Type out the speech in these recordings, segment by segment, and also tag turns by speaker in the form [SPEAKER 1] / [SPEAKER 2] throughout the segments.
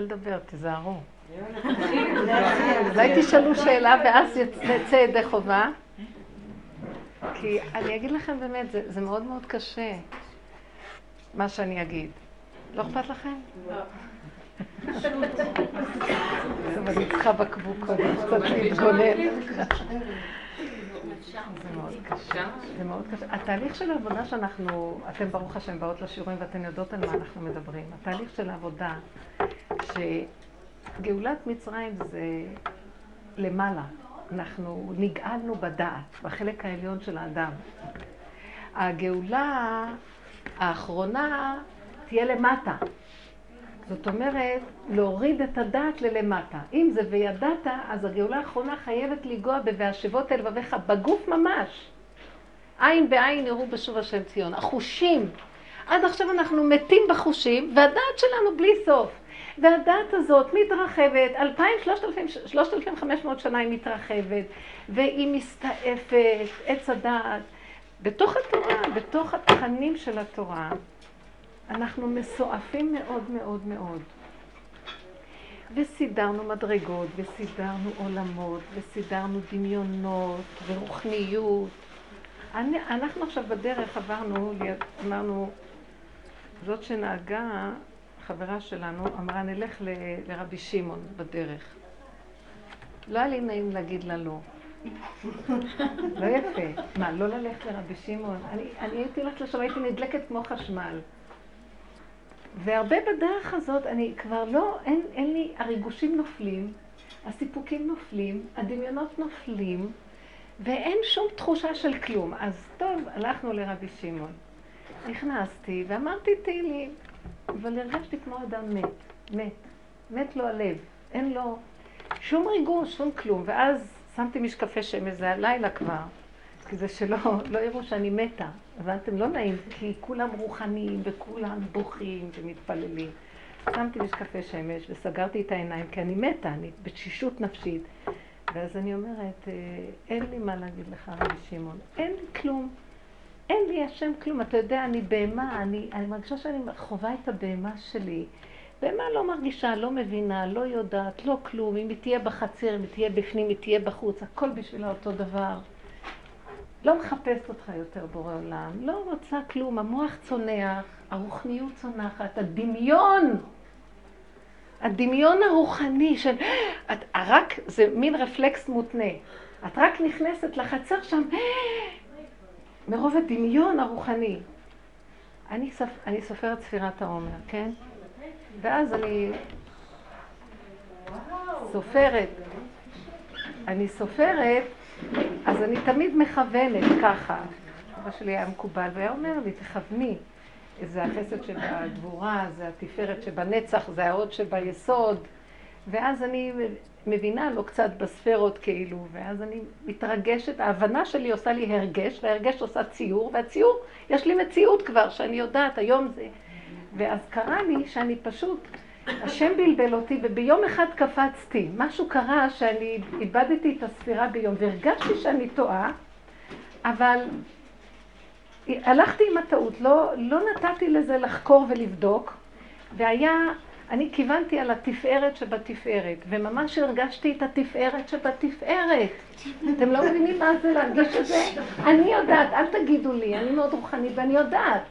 [SPEAKER 1] להתחיל לדבר, תיזהרו. אולי תשאלו שאלה ואז נצא ידי חובה. כי אני אגיד לכם באמת, זה, זה מאוד מאוד קשה, מה שאני אגיד. לא אכפת לכם? לא. טוב, אני צריכה בקבוק קצת להתגונן. זה מאוד קשה. זה מאוד קשה. התהליך של העבודה שאנחנו, אתם ברוך השם באות לשיעורים ואתן יודעות על מה אנחנו מדברים. התהליך של העבודה, שגאולת מצרים זה למעלה. אנחנו נגאלנו בדעת, בחלק העליון של האדם. הגאולה האחרונה תהיה למטה. זאת אומרת, להוריד את הדעת ללמטה. אם זה וידעת, אז הגאולה האחרונה חייבת לנגוע ב"והשבות אל לבביך" בגוף ממש. עין בעין יראו בשוב השם ציון. החושים. עד עכשיו אנחנו מתים בחושים, והדעת שלנו בלי סוף. והדעת הזאת מתרחבת, אלפיים, שלושת אלפים חמש מאות שנה היא מתרחבת, והיא מסתעפת, עץ הדעת. בתוך התורה, בתוך התכנים של התורה, אנחנו מסועפים מאוד מאוד מאוד. וסידרנו מדרגות, וסידרנו עולמות, וסידרנו דמיונות, ורוחניות. אני, אנחנו עכשיו בדרך עברנו, אמרנו, זאת שנהגה, חברה שלנו, אמרה, נלך ל, לרבי שמעון בדרך. לא היה לי נעים להגיד לה לא. לא יפה. מה, לא ללכת לרבי שמעון? אני, אני הייתי הולכת לשם, הייתי נדלקת כמו חשמל. והרבה בדרך הזאת, אני כבר לא, אין, אין לי, הריגושים נופלים, הסיפוקים נופלים, הדמיונות נופלים, ואין שום תחושה של כלום. אז טוב, הלכנו לרבי שמעון. נכנסתי ואמרתי תהילים, אבל הרגשתי כמו אדם מת, מת, מת לו הלב, אין לו שום ריגוש, שום כלום. ואז שמתי משקפי שמש, זה הלילה כבר, כדי שלא לא יראו שאני מתה. הבנתם? לא נעים, כי כולם רוחניים וכולם בוכים ומתפללים. שמתי משקפי שמש וסגרתי את העיניים, כי אני מתה, אני בתשישות נפשית. ואז אני אומרת, אה, אין לי מה להגיד לך, רבי שמעון, אין לי כלום. אין לי השם כלום. אתה יודע, אני בהמה, אני, אני מרגישה שאני חווה את הבהמה שלי. בהמה לא מרגישה, לא מבינה, לא יודעת, לא כלום. אם היא תהיה בחצר, אם היא תהיה בפנים, היא תהיה בחוץ, הכל בשבילה אותו דבר. לא מחפשת אותך יותר בורא עולם, לא רוצה כלום, המוח צונח, הרוחניות צונחת, הדמיון, הדמיון הרוחני של... את רק, זה מין רפלקס מותנה. את רק נכנסת לחצר שם, מרוב הדמיון הרוחני. אני, סופ, אני סופרת ספירת העומר, כן? ואז אני סופרת, אני סופרת אז אני תמיד מכוונת ככה. אבא שלי היה מקובל, והיה אומר לי, תכווני. זה החסד שבגבורה, זה התפארת שבנצח, זה ההוד שביסוד. ואז אני מבינה לו קצת בספרות כאילו, ואז אני מתרגשת, ההבנה שלי עושה לי הרגש, וההרגש עושה ציור, והציור, יש לי מציאות כבר, שאני יודעת, היום זה... ואז קרה לי שאני פשוט השם בלבל אותי, וביום אחד קפצתי. משהו קרה שאני איבדתי את הספירה ביום, והרגשתי שאני טועה, אבל הלכתי עם הטעות, לא, לא נתתי לזה לחקור ולבדוק, והיה, אני כיוונתי על התפארת שבתפארת, וממש הרגשתי את התפארת שבתפארת. אתם לא מבינים מה זה להרגיש את זה? אני יודעת, אל תגידו לי, אני מאוד רוחנית ואני יודעת.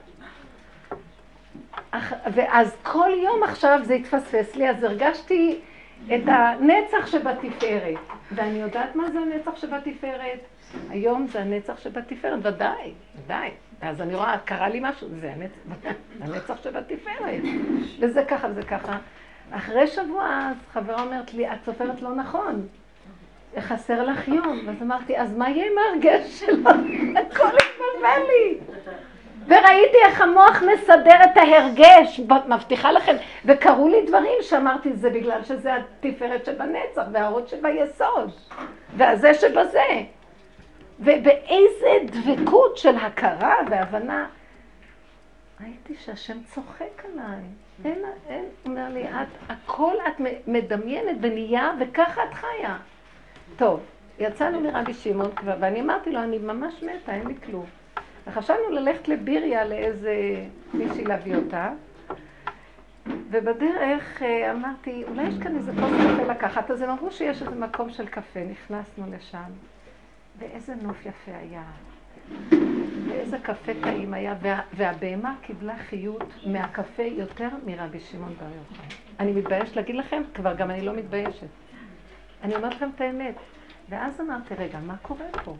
[SPEAKER 1] ואז כל יום עכשיו זה התפספס לי, אז הרגשתי את הנצח שבתפארת. ואני יודעת מה זה הנצח שבתפארת? היום זה הנצח שבתפארת, ודאי, ודאי. אז אני רואה, קרה לי משהו, זה הנצח, הנצח שבתפארת. וזה ככה וזה ככה. אחרי שבוע, אז חברה אומרת לי, את סופרת לא נכון. חסר לך יום. ואז אמרתי, אז מה יהיה עם ההרגש שלך? הכל התבלבל לי. וראיתי איך המוח מסדר את ההרגש, מבטיחה לכם, וקרו לי דברים שאמרתי, זה בגלל שזה התפארת שבנצח, וההוד שביסוד, והזה שבזה. ובאיזה דבקות של הכרה והבנה, ראיתי שהשם צוחק עליי. אין, אין, אומר לי, את, הכל את מדמיינת ונהיה, וככה את חיה. טוב, יצאנו מרבי שמעון כבר, ואני אמרתי לו, אני ממש מתה, אין לי כלום. וחשבנו ללכת לביריה לאיזה מישהי להביא אותה. ובדרך אה, אמרתי, אולי יש כאן איזה כוס קפה לקחת, אז הם אמרו שיש איזה מקום של קפה, נכנסנו לשם, ואיזה נוף יפה היה, ואיזה קפה טעים היה, וה, והבהמה קיבלה חיות מהקפה יותר מרבי שמעון בר יוחאי. אני מתביישת להגיד לכם, כבר גם אני לא מתביישת. אני אומרת לכם את האמת. ואז אמרתי, רגע, מה קורה פה?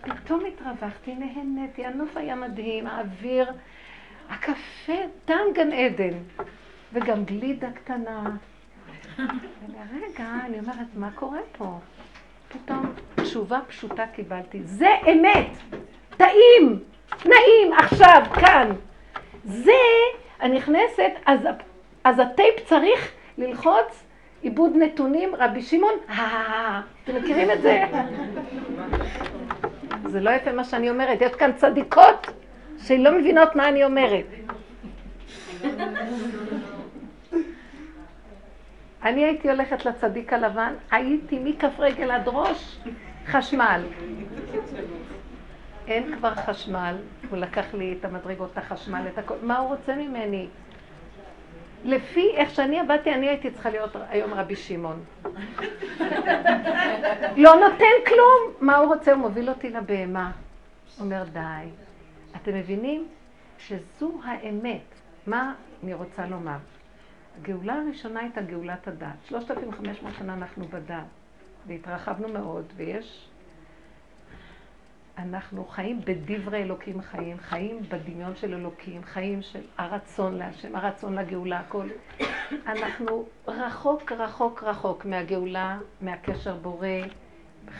[SPEAKER 1] פתאום התרווחתי, נהניתי, הנוף היה מדהים, האוויר, הקפה, טעם גן עדן, וגם גלידה קטנה. ולרגע, אני אומרת, מה קורה פה? פתאום תשובה פשוטה קיבלתי. זה אמת! טעים! נעים! עכשיו, כאן! זה, הנכנסת, אז, אז הטייפ צריך ללחוץ עיבוד נתונים, רבי שמעון, אתם מכירים את זה? זה לא יפה מה שאני אומרת, יש כאן צדיקות שלא מבינות מה אני אומרת. אני הייתי הולכת לצדיק הלבן, הייתי מכף רגל עד ראש חשמל. אין כבר חשמל, הוא לקח לי את המדרגות, את החשמל, את הכל, מה הוא רוצה ממני? לפי איך שאני עבדתי, אני הייתי צריכה להיות היום רבי שמעון. לא נותן כלום. מה הוא רוצה? הוא מוביל אותי לבהמה. אומר, די. אתם מבינים שזו האמת. מה אני רוצה לומר? הגאולה הראשונה הייתה גאולת הדת. 3,500 שנה אנחנו בדת, והתרחבנו מאוד, ויש אנחנו חיים בדברי אלוקים חיים, חיים בדמיון של אלוקים, חיים של הרצון להשם, הרצון לגאולה, הכל. אנחנו רחוק, רחוק, רחוק מהגאולה, מהקשר בורא,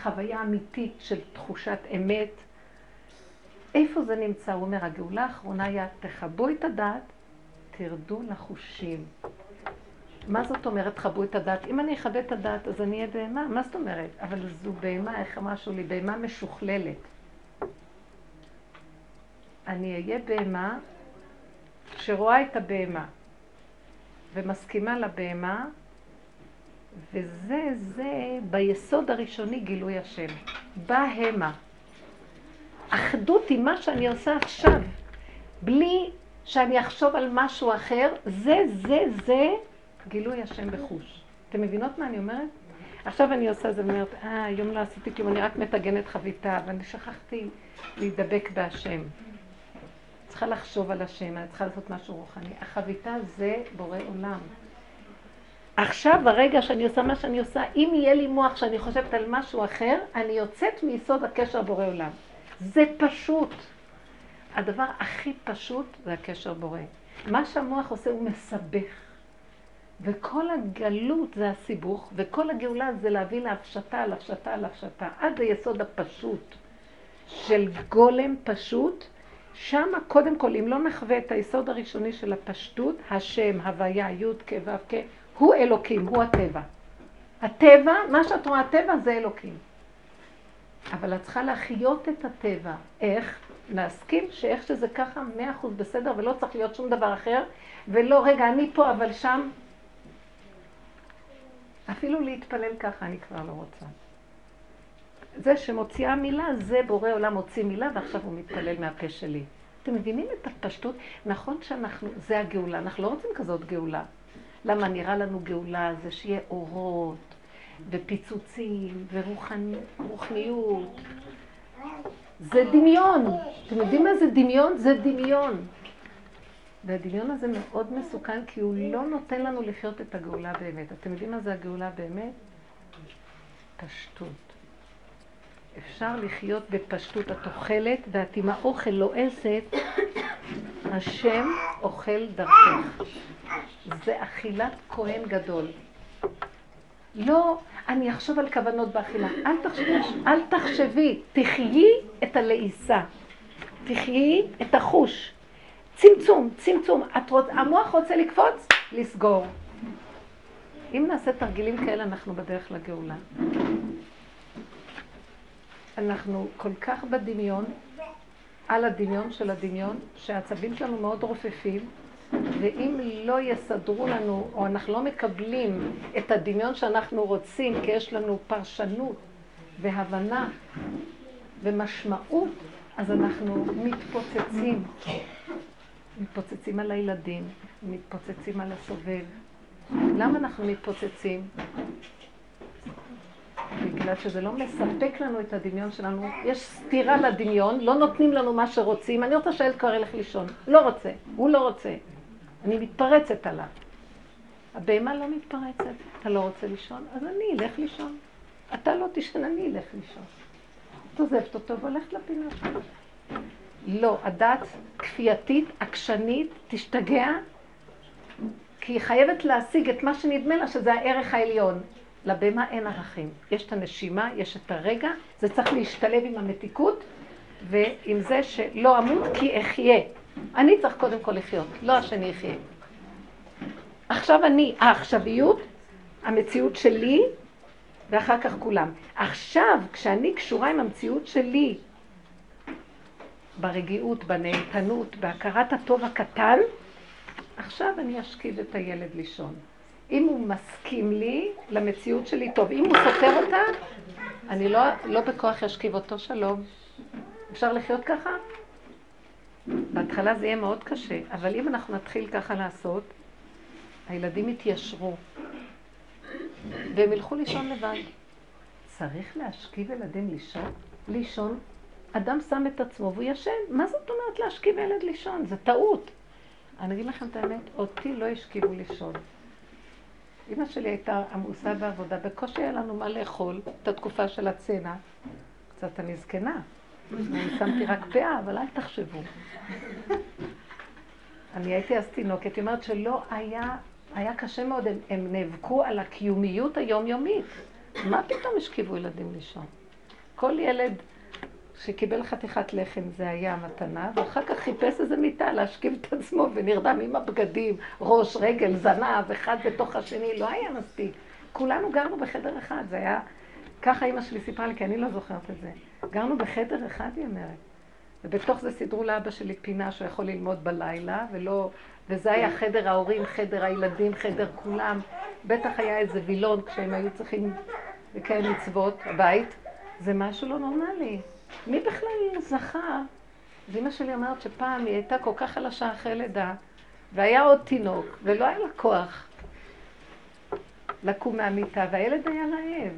[SPEAKER 1] חוויה אמיתית של תחושת אמת. איפה זה נמצא? הוא אומר, הגאולה האחרונה היא, תכבו את הדעת, תרדו לחושים. מה זאת אומרת, תכבו את הדעת? אם אני אכבד את הדעת, אז אני אהיה בהמה? מה זאת אומרת? אבל זו בהמה, איך משהו לי? בהמה משוכללת. אני אהיה בהמה שרואה את הבהמה ומסכימה לבהמה, וזה, זה ביסוד הראשוני גילוי השם. בהמה. אחדות עם מה שאני עושה עכשיו, בלי שאני אחשוב על משהו אחר, זה, זה, זה גילוי השם בחוש. אתם מבינות מה אני אומרת? עכשיו אני עושה זה ואומרת, אה, היום לא עשיתי כלום, אני רק מטגנת חביתה, ואני שכחתי להידבק בהשם. צריכה לחשוב על השם, אני צריכה לעשות משהו רוחני. החביתה זה בורא עולם. עכשיו, ברגע שאני עושה מה שאני עושה, אם יהיה לי מוח שאני חושבת על משהו אחר, אני יוצאת מיסוד הקשר בורא עולם. זה פשוט. הדבר הכי פשוט זה הקשר בורא. מה שהמוח עושה הוא מסבך. וכל הגלות זה הסיבוך, וכל הגאולה זה להביא להפשטה, להפשטה, להפשטה, עד היסוד הפשוט של גולם פשוט, שם קודם כל, אם לא נחווה את היסוד הראשוני של הפשטות, השם, הוויה, י' כ' ו' הוא אלוקים, הוא הטבע. הטבע, מה שאת רואה הטבע זה אלוקים. אבל את צריכה להחיות את הטבע. איך? להסכים שאיך שזה ככה, מאה אחוז בסדר, ולא צריך להיות שום דבר אחר, ולא, רגע, אני פה, אבל שם... אפילו להתפלל ככה אני כבר לא רוצה. זה שמוציאה מילה, זה בורא עולם מוציא מילה, ועכשיו הוא מתפלל מהפה שלי. אתם מבינים את הפשטות? נכון שאנחנו, זה הגאולה, אנחנו לא רוצים כזאת גאולה. למה נראה לנו גאולה זה שיהיה אורות, ופיצוצים, ורוחניות. זה דמיון. אתם יודעים מה זה דמיון? זה דמיון. והדמיון הזה מאוד מסוכן, כי הוא לא נותן לנו לחיות את הגאולה באמת. אתם יודעים מה זה הגאולה באמת? פשטות. אפשר לחיות בפשטות התוחלת, ואת עם האוכל לועסת, השם אוכל דרכך. זה אכילת כהן גדול. לא, אני אחשוב על כוונות באכילה. אל תחשבי, אל תחשבי, תחיי את הלעיסה. תחיי את החוש. צמצום, צמצום. רוצ... המוח רוצה לקפוץ, לסגור. אם נעשה תרגילים כאלה, אנחנו בדרך לגאולה. אנחנו כל כך בדמיון, על הדמיון של הדמיון, שהעצבים שלנו מאוד רופפים, ואם לא יסדרו לנו, או אנחנו לא מקבלים את הדמיון שאנחנו רוצים, כי יש לנו פרשנות והבנה ומשמעות, אז אנחנו מתפוצצים. מתפוצצים על הילדים, מתפוצצים על הסובב. למה אנחנו מתפוצצים? בגלל שזה לא מספק לנו את הדמיון שלנו. יש סתירה לדמיון, לא נותנים לנו מה שרוצים. אני רוצה שהילד כבר ילך לישון. לא רוצה, הוא לא רוצה. אני מתפרצת עליו. הבהמה לא מתפרצת. אתה לא רוצה לישון? אז אני אלך לישון. אתה לא תישן, אני אלך לישון. את עוזבת אותו והולכת לפינה שלך. לא, הדת כפייתית, עקשנית, תשתגע, כי היא חייבת להשיג את מה שנדמה לה שזה הערך העליון. לבהמה אין ערכים. יש את הנשימה, יש את הרגע, זה צריך להשתלב עם המתיקות ועם זה שלא אמות כי אחיה. אני צריך קודם כל לחיות, לא השני יחיה. עכשיו אני, העכשוויות, המציאות שלי, ואחר כך כולם. עכשיו, כשאני קשורה עם המציאות שלי, ברגיעות, בנהנתנות, בהכרת הטוב הקטן, עכשיו אני אשכיב את הילד לישון. אם הוא מסכים לי, למציאות שלי טוב. אם הוא סותר אותה, אני לא, לא בכוח אשכיב אותו שלום. אפשר לחיות ככה? בהתחלה זה יהיה מאוד קשה, אבל אם אנחנו נתחיל ככה לעשות, הילדים יתיישרו, והם ילכו לישון לבד. צריך להשכיב ילדים לישון? לישון. אדם שם את עצמו והוא ישן. מה זאת אומרת להשכיב ילד לישון? זה טעות. אני אגיד לכם את האמת, אותי לא השכיבו לישון. אמא שלי הייתה עמוסה בעבודה, בקושי היה לנו מה לאכול, את התקופה של הצנע. קצת אני זקנה. אני שמתי רק פאה, אבל אל תחשבו. אני הייתי אז תינוקת, היא אומרת שלא היה, היה קשה מאוד, הם, הם נאבקו על הקיומיות היומיומית. מה פתאום השכיבו ילדים לישון? כל ילד שקיבל חתיכת לחם זה היה המתנה, ואחר כך חיפש איזה מיטה להשכיב את עצמו ונרדם עם הבגדים, ראש, רגל, זנב, אחד בתוך השני, לא היה מספיק. כולנו גרנו בחדר אחד, זה היה... ככה אימא שלי סיפרה לי, כי אני לא זוכרת את זה. גרנו בחדר אחד, היא אומרת. ובתוך זה סידרו לאבא שלי פינה שהוא יכול ללמוד בלילה, ולא... וזה היה חדר ההורים, חדר הילדים, חדר כולם. בטח היה איזה וילון כשהם היו צריכים לקיים מצוות, הבית. זה משהו לא נורמלי. מי בכלל זכה? אמא שלי אומרת שפעם היא הייתה כל כך חלשה אחרי לידה, והיה עוד תינוק, ולא היה לה כוח לקום מהמיטה, והילד היה רעב.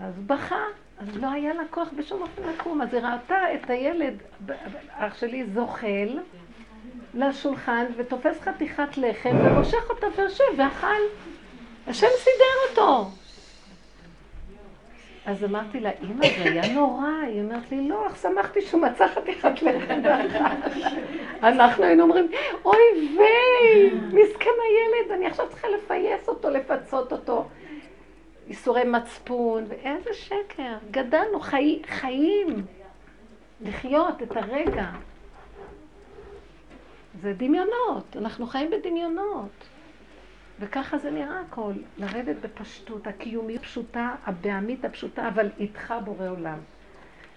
[SPEAKER 1] אז בכה, אז לא היה לה כוח בשום אופן לקום. אז היא ראתה את הילד, אח שלי, זוחל לשולחן, ותופס חתיכת לחם, ומושך אותה ויושב, ואכל. השם סידר אותו. אז אמרתי לה, אמא, זה היה נורא. היא אומרת לי, לא, שמחתי שהוא מצא חתיכת לחם אנחנו היינו אומרים, אוי ויי, מסכן הילד, אני עכשיו צריכה לפייס אותו, לפצות אותו. איסורי מצפון, ואיזה שקר. גדלנו חי, חיים, לחיות את הרגע. זה דמיונות, אנחנו חיים בדמיונות. וככה זה נראה הכל, לרדת בפשטות, הקיומיות פשוטה, הבעמית הפשוטה, אבל איתך בורא עולם.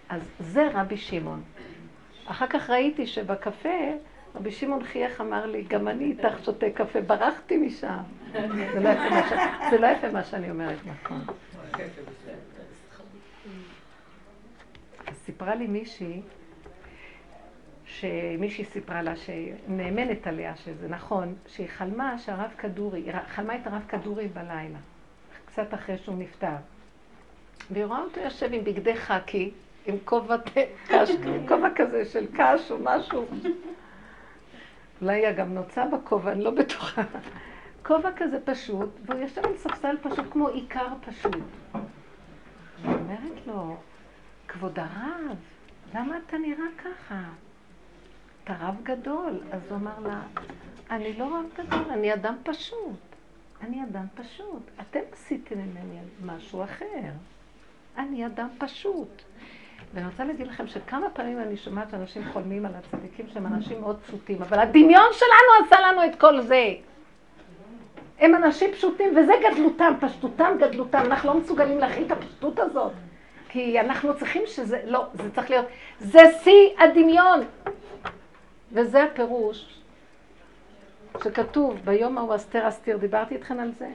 [SPEAKER 1] אז זה רבי שמעון. אחר כך ראיתי שבקפה, רבי שמעון חייך אמר לי, גם אני איתך שותה קפה, ברחתי משם. זה לא יפה מה, ש... זה לא יפה מה שאני אומרת, נכון. סיפרה לי מישהי, שמישהי סיפרה לה, שנאמנת עליה, שזה נכון, שהיא חלמה שהרב כדורי, היא חלמה את הרב כדורי בלילה, קצת אחרי שהוא נפטר. והיא רואה אותו יושב עם בגדי חאקי, עם כובע כזה של קש או משהו. אולי היה גם נוצה בכובע, אני לא בטוחה. כובע כזה פשוט, והוא יושב על ספסל פשוט כמו עיקר פשוט. היא אומרת לו, כבוד הרב, למה אתה נראה ככה? אתה רב גדול. אז הוא אמר לה, אני לא רב גדול, אני אדם פשוט. אני אדם פשוט. אתם עשיתם ממני משהו אחר. אני אדם פשוט. ואני רוצה להגיד לכם שכמה פעמים אני שומעת שאנשים חולמים על הצדיקים שהם אנשים מאוד פשוטים, אבל הדמיון שלנו עשה לנו את כל זה. הם אנשים פשוטים, וזה גדלותם, פשטותם, גדלותם. אנחנו לא מסוגלים להכיל את הפשטות הזאת. כי אנחנו צריכים שזה, לא, זה צריך להיות, זה שיא הדמיון. וזה הפירוש שכתוב ביום ההוא אסתר אסתיר, דיברתי איתכם על זה.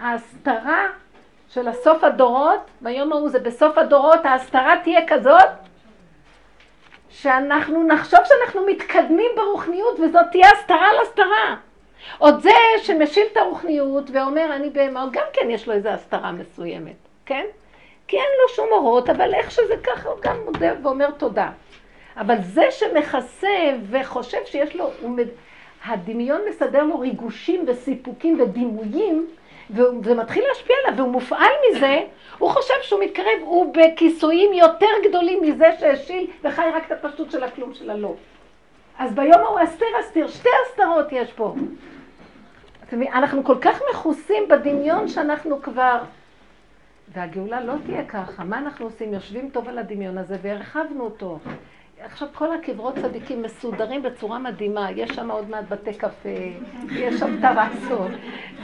[SPEAKER 1] ההסתרה של הסוף הדורות, ביום ההוא זה בסוף הדורות, ההסתרה תהיה כזאת שאנחנו נחשוב שאנחנו מתקדמים ברוחניות וזאת תהיה הסתרה על הסתרה. עוד זה שמשיל את הרוחניות ואומר אני בהמה, גם כן יש לו איזו הסתרה מסוימת, כן? כי אין לו שום אורות, אבל איך שזה ככה הוא גם מודה ואומר תודה. אבל זה שמכסה וחושב שיש לו, הוא, הדמיון מסדר לו ריגושים וסיפוקים ודימויים, וזה מתחיל להשפיע עליו, והוא מופעל מזה, הוא חושב שהוא מתקרב, הוא בכיסויים יותר גדולים מזה שהשיל וחי רק את הפשטות של הכלום של הלא. אז ביום ההוא אסתר אסתיר, שתי הסתרות יש פה. אנחנו כל כך מכוסים בדמיון שאנחנו כבר... והגאולה לא תהיה ככה. מה אנחנו עושים? יושבים טוב על הדמיון הזה והרחבנו אותו. עכשיו כל הקברות צדיקים מסודרים בצורה מדהימה, יש שם עוד מעט בתי קפה, יש שם טרסות,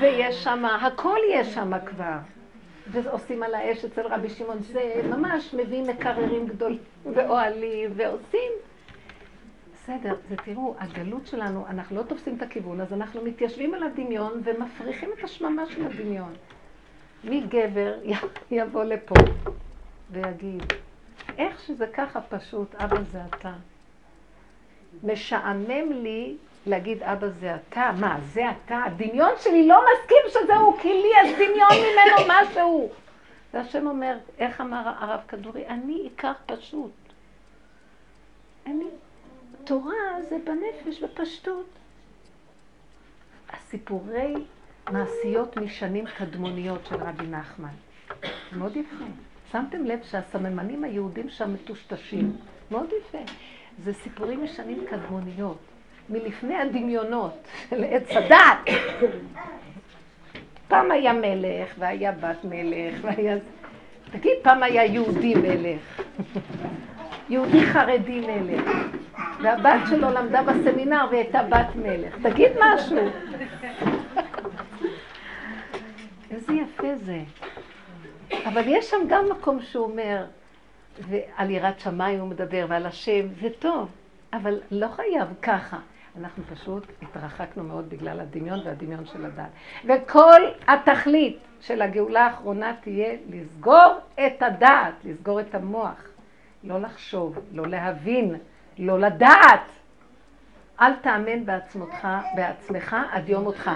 [SPEAKER 1] ויש שם, הכל יש שם כבר. ועושים על האש אצל רבי שמעון, זה ממש מביאים מקררים גדולים ואוהלים ועושים. בסדר, זה תראו, הגלות שלנו, אנחנו לא תופסים את הכיוון, אז אנחנו מתיישבים על הדמיון ומפריחים את השממה של הדמיון. מי גבר יבוא לפה ויגיד, איך שזה ככה פשוט, אבא זה אתה. משעמם לי להגיד אבא זה אתה. מה, זה אתה? הדמיון שלי לא מסכים שזהו, כי לי יש דמיון ממנו משהו. והשם אומר, איך אמר הרב כדורי? אני עיקר פשוט. אני. תורה זה בנפש, בפשטות. הסיפורי מעשיות משנים קדמוניות של רבי נחמן. מאוד יפה. שמתם לב שהסממנים היהודים שם מטושטשים. מאוד יפה. זה סיפורים משנים קדמוניות, מלפני הדמיונות של עץ הדת. פעם היה מלך, והיה בת מלך, והיה... תגיד, פעם היה יהודי מלך. יהודי חרדי מלך. והבת שלו למדה בסמינר והיא הייתה בת מלך. תגיד משהו. איזה יפה זה. אבל יש שם גם מקום שהוא אומר, ועל יראת שמיים הוא מדבר, ועל השם, זה טוב, אבל לא חייב ככה. אנחנו פשוט התרחקנו מאוד בגלל הדמיון והדמיון של הדת. וכל התכלית של הגאולה האחרונה תהיה לסגור את הדעת, לסגור את המוח. לא לחשוב, לא להבין, לא לדעת. אל תאמן בעצמך, בעצמך עד יום מותך.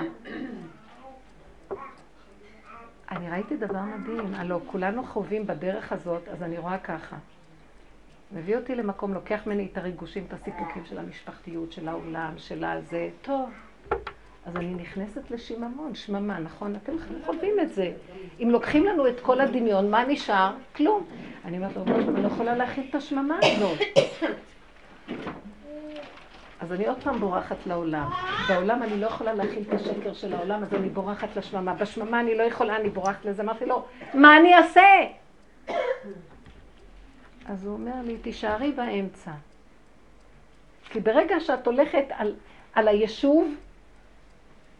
[SPEAKER 1] אני ראיתי דבר מדהים, הלוא כולנו חווים בדרך הזאת, אז אני רואה ככה. מביא אותי למקום, לוקח ממני את הריגושים, את הסיפוקים של המשפחתיות, של העולם, של הזה, טוב. אז אני נכנסת לשיממון, שממה, נכון? אתם חווים את זה. אם לוקחים לנו את כל הדמיון, מה נשאר? כלום. אני אומרת לו, אני לא יכולה להכיל את השממה הזאת. אז אני עוד פעם בורחת לעולם. בעולם אני לא יכולה להכיל את השקר של העולם, אז אני בורחת לשממה. בשממה אני לא יכולה, אני בורחת לזה. אמרתי לו, מה אני אעשה? אז הוא אומר לי, תישארי באמצע. כי ברגע שאת הולכת על, על היישוב,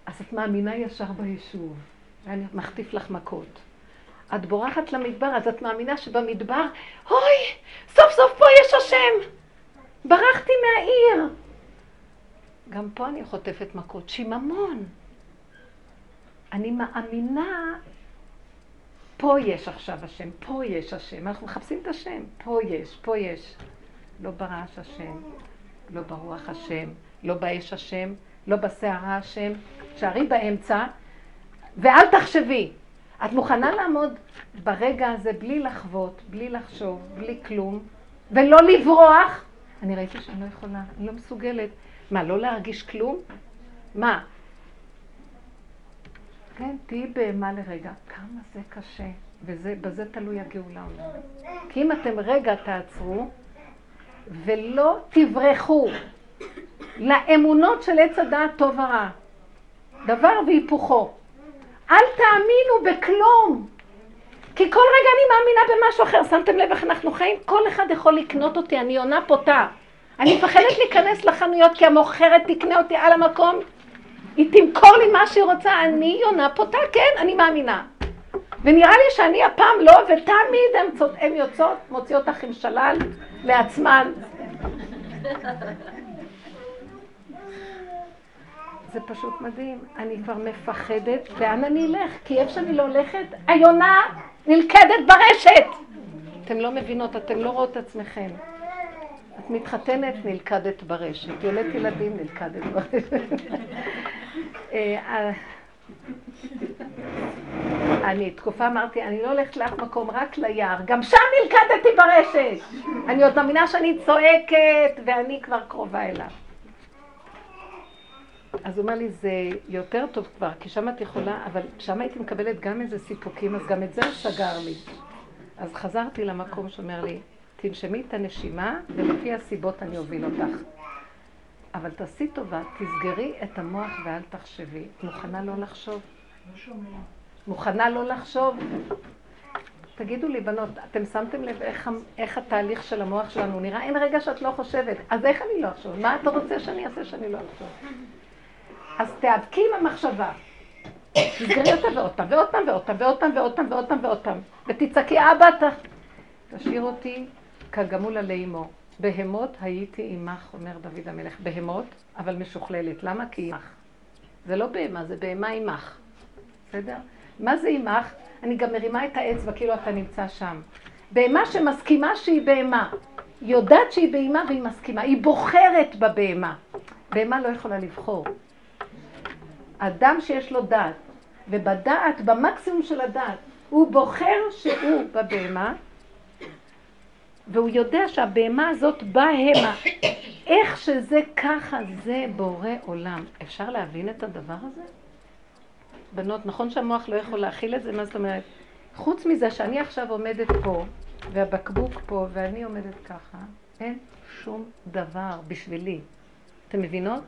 [SPEAKER 1] אז את מאמינה ישר ביישוב. ואני מחטיף לך מכות. את בורחת למדבר, אז את מאמינה שבמדבר, אוי, סוף סוף פה יש השם. ברחתי מהעיר. גם פה אני חוטפת מכות. שיממון. אני מאמינה, פה יש עכשיו השם, פה יש השם. אנחנו מחפשים את השם, פה יש, פה יש. לא ברעש השם, לא ברוח השם, לא באש השם, לא בסערה השם. שערי באמצע, ואל תחשבי. את מוכנה לעמוד ברגע הזה בלי לחוות, בלי לחשוב, בלי כלום, ולא לברוח? אני ראיתי שאני לא יכולה, אני לא מסוגלת. מה, לא להרגיש כלום? מה? כן, תהיי בהמה לרגע. כמה זה קשה, ובזה תלוי הגאולה אומרת. כי אם אתם רגע תעצרו, ולא תברחו לאמונות של עץ הדעת טוב ורע, דבר והיפוכו. אל תאמינו בכלום. כי כל רגע אני מאמינה במשהו אחר. שמתם לב איך אנחנו חיים? כל אחד יכול לקנות אותי, אני עונה פותה. אני מפחדת להיכנס לחנויות כי המוכרת תקנה אותי על המקום, היא תמכור לי מה שהיא רוצה, אני יונה פותה, כן, אני מאמינה. ונראה לי שאני הפעם לא, ותמיד הן יוצאות, מוציאות לך עם שלל לעצמן. זה פשוט מדהים. אני כבר מפחדת, לאן אני אלך? כי איפה שאני לא הולכת, היונה נלכדת ברשת. אתם לא מבינות, אתם לא רואות את עצמכם. את מתחתנת, נלכדת ברשת. יולדת ילדים, נלכדת ברשת. אה, אני תקופה אמרתי, אני לא הולכת לאף מקום, רק ליער. גם שם נלכדתי ברשת. אני עוד מאמינה שאני צועקת, ואני כבר קרובה אליו. אז הוא אומר לי, זה יותר טוב כבר, כי שם את יכולה, אבל שם הייתי מקבלת גם איזה סיפוקים, אז גם את זה הוא סגר לי. אז חזרתי למקום שאומר לי, תנשמי את הנשימה, ולפי הסיבות אני אוביל אותך. אבל תעשי טובה, תסגרי את המוח ואל תחשבי. מוכנה לא לחשוב? מוכנה לא לחשוב? תגידו לי, בנות, אתם שמתם לב איך, איך התהליך של המוח שלנו נראה? אין רגע שאת לא חושבת. אז איך אני לא אחשוב? מה אתה רוצה שאני אעשה שאני לא אחשוב? אז תיאבקי עם המחשבה. תסגרי אותה ועוד פעם, ועוד פעם, ועוד פעם, ועוד פעם, ועוד פעם, ועוד פעם, ועוד פעם. ותצעקי, אבא, תשאיר אותי כגמול עלי אמו. בהמות הייתי עמך, אומר דוד המלך. בהמות, אבל משוכללת. למה? כי עמך. זה לא בהמה, זה בהמה עמך. בסדר? מה זה עמך? אני גם מרימה את האצבע כאילו אתה נמצא שם. בהמה שמסכימה שהיא בהמה. יודעת שהיא בהמה והיא מסכימה. היא בוחרת בבהמה. בהמה לא יכולה לבחור. אדם שיש לו דעת, ובדעת, במקסימום של הדעת, הוא בוחר שהוא בבהמה, והוא יודע שהבהמה הזאת בהמה. איך שזה ככה, זה בורא עולם. אפשר להבין את הדבר הזה? בנות, נכון שהמוח לא יכול להכיל את זה? מה זאת אומרת? חוץ מזה שאני עכשיו עומדת פה, והבקבוק פה, ואני עומדת ככה, אין שום דבר בשבילי. אתם מבינות?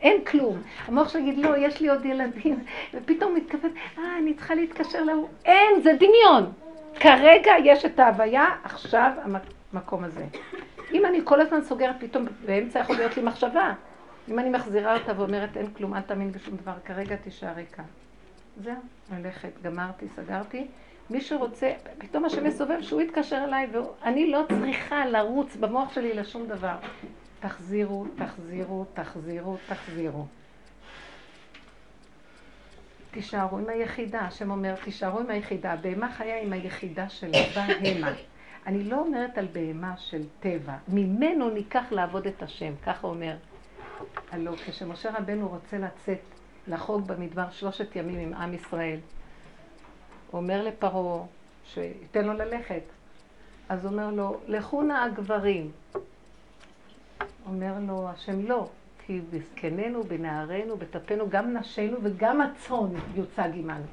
[SPEAKER 1] אין כלום. המוח שלי יגיד, לא, יש לי עוד ילדים, ופתאום מתכוון, אה, אני צריכה להתקשר להוא. אין, זה דמיון. כרגע יש את ההוויה, עכשיו המקום הזה. אם אני כל הזמן סוגרת, פתאום באמצע יכול להיות לי מחשבה. אם אני מחזירה אותה ואומרת, אין כלום, אל תאמין בשום דבר, כרגע תישארי כאן. זהו, ללכת, גמרתי, סגרתי. מי שרוצה, פתאום השם מסובב שהוא יתקשר אליי, ואני לא צריכה לרוץ במוח שלי לשום דבר. תחזירו, תחזירו, תחזירו, תחזירו. תישארו עם היחידה, השם אומר, תישארו עם היחידה. בהמה חיה עם היחידה שלה, בהמה. אני לא אומרת על בהמה של טבע, ממנו ניקח לעבוד את השם, ככה אומר. הלא כשמשה רבנו רוצה לצאת לחוג במדבר שלושת ימים עם עם ישראל, הוא אומר לפרעה שייתן לו ללכת. אז הוא אומר לו, לכו נא הגברים. אומר לו השם לא, כי בזקנינו, בנערינו, בטפנו, גם נשינו וגם הצאן יוצג עמנו.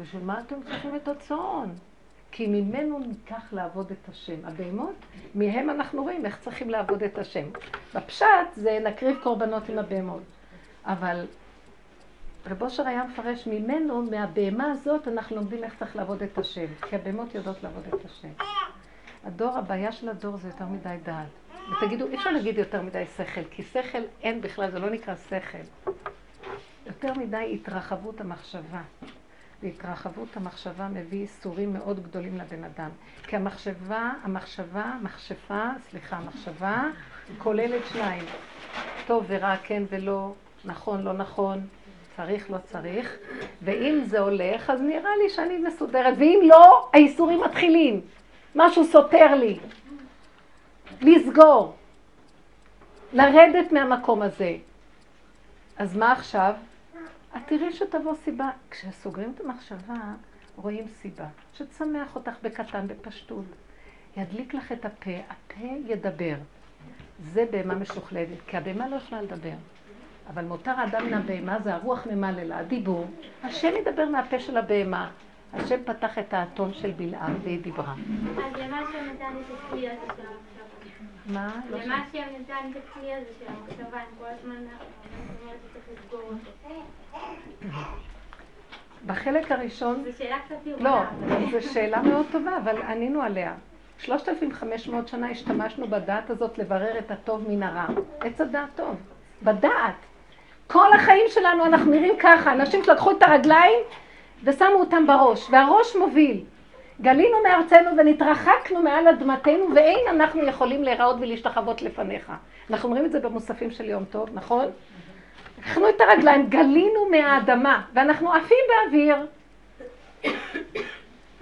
[SPEAKER 1] בשביל מה אתם צריכים את הצאן? כי ממנו ניקח לעבוד את השם. הבהמות, מהם אנחנו רואים איך צריכים לעבוד את השם. בפשט זה נקריב קורבנות עם הבהמות. אבל רב אושר היה מפרש ממנו, מהבהמה הזאת, אנחנו לומדים איך צריך לעבוד את השם. כי הבהמות יודעות לעבוד את השם. הדור, הבעיה של הדור זה יותר מדי דעת. ותגידו, אי אפשר להגיד יותר מדי שכל, כי שכל אין בכלל, זה לא נקרא שכל. יותר מדי התרחבות המחשבה. והתרחבות המחשבה מביא איסורים מאוד גדולים לבן אדם. כי המחשבה, המחשבה, מכשפה, סליחה, המחשבה כוללת שניים. טוב ורע, כן ולא, נכון, לא נכון, צריך, לא צריך. ואם זה הולך, אז נראה לי שאני מסודרת. ואם לא, האיסורים מתחילים. משהו סותר לי. לסגור. לרדת מהמקום הזה. אז מה עכשיו? את תראי שתבוא סיבה. כשסוגרים את המחשבה, רואים סיבה. שתשמח אותך בקטן, בפשטות. ידליק לך את הפה, הפה ידבר. זה בהמה משוכללת, כי הבהמה לא יכולה לדבר. אבל מותר האדם מן הבהמה זה הרוח ממלא לה, הדיבור. השם ידבר מהפה של הבהמה. השם פתח את האתון של בלעם והיא דיברה.
[SPEAKER 2] אז למה שם נתן את הכלי הזה של המחשבה?
[SPEAKER 1] מה?
[SPEAKER 2] לא למה שם נתן את הכלי הזה של המחשבה? אני כל הזמן אומרת שצריך לסגור אותו.
[SPEAKER 1] בחלק הראשון...
[SPEAKER 2] זו שאלה קצת
[SPEAKER 1] לא, זו שאלה מאוד טובה, אבל ענינו עליה. 3,500 שנה השתמשנו בדעת הזאת לברר את הטוב מן הרע. עץ הדעת טוב. בדעת. כל החיים שלנו אנחנו נראים ככה. אנשים שלקחו את הרגליים ושמו אותם בראש, והראש מוביל. גלינו מארצנו ונתרחקנו מעל אדמתנו, ואין אנחנו יכולים להיראות ולהשתחוות לפניך. אנחנו אומרים את זה במוספים של יום טוב, נכון? לקחנו את הרגליים, גלינו מהאדמה, ואנחנו עפים באוויר.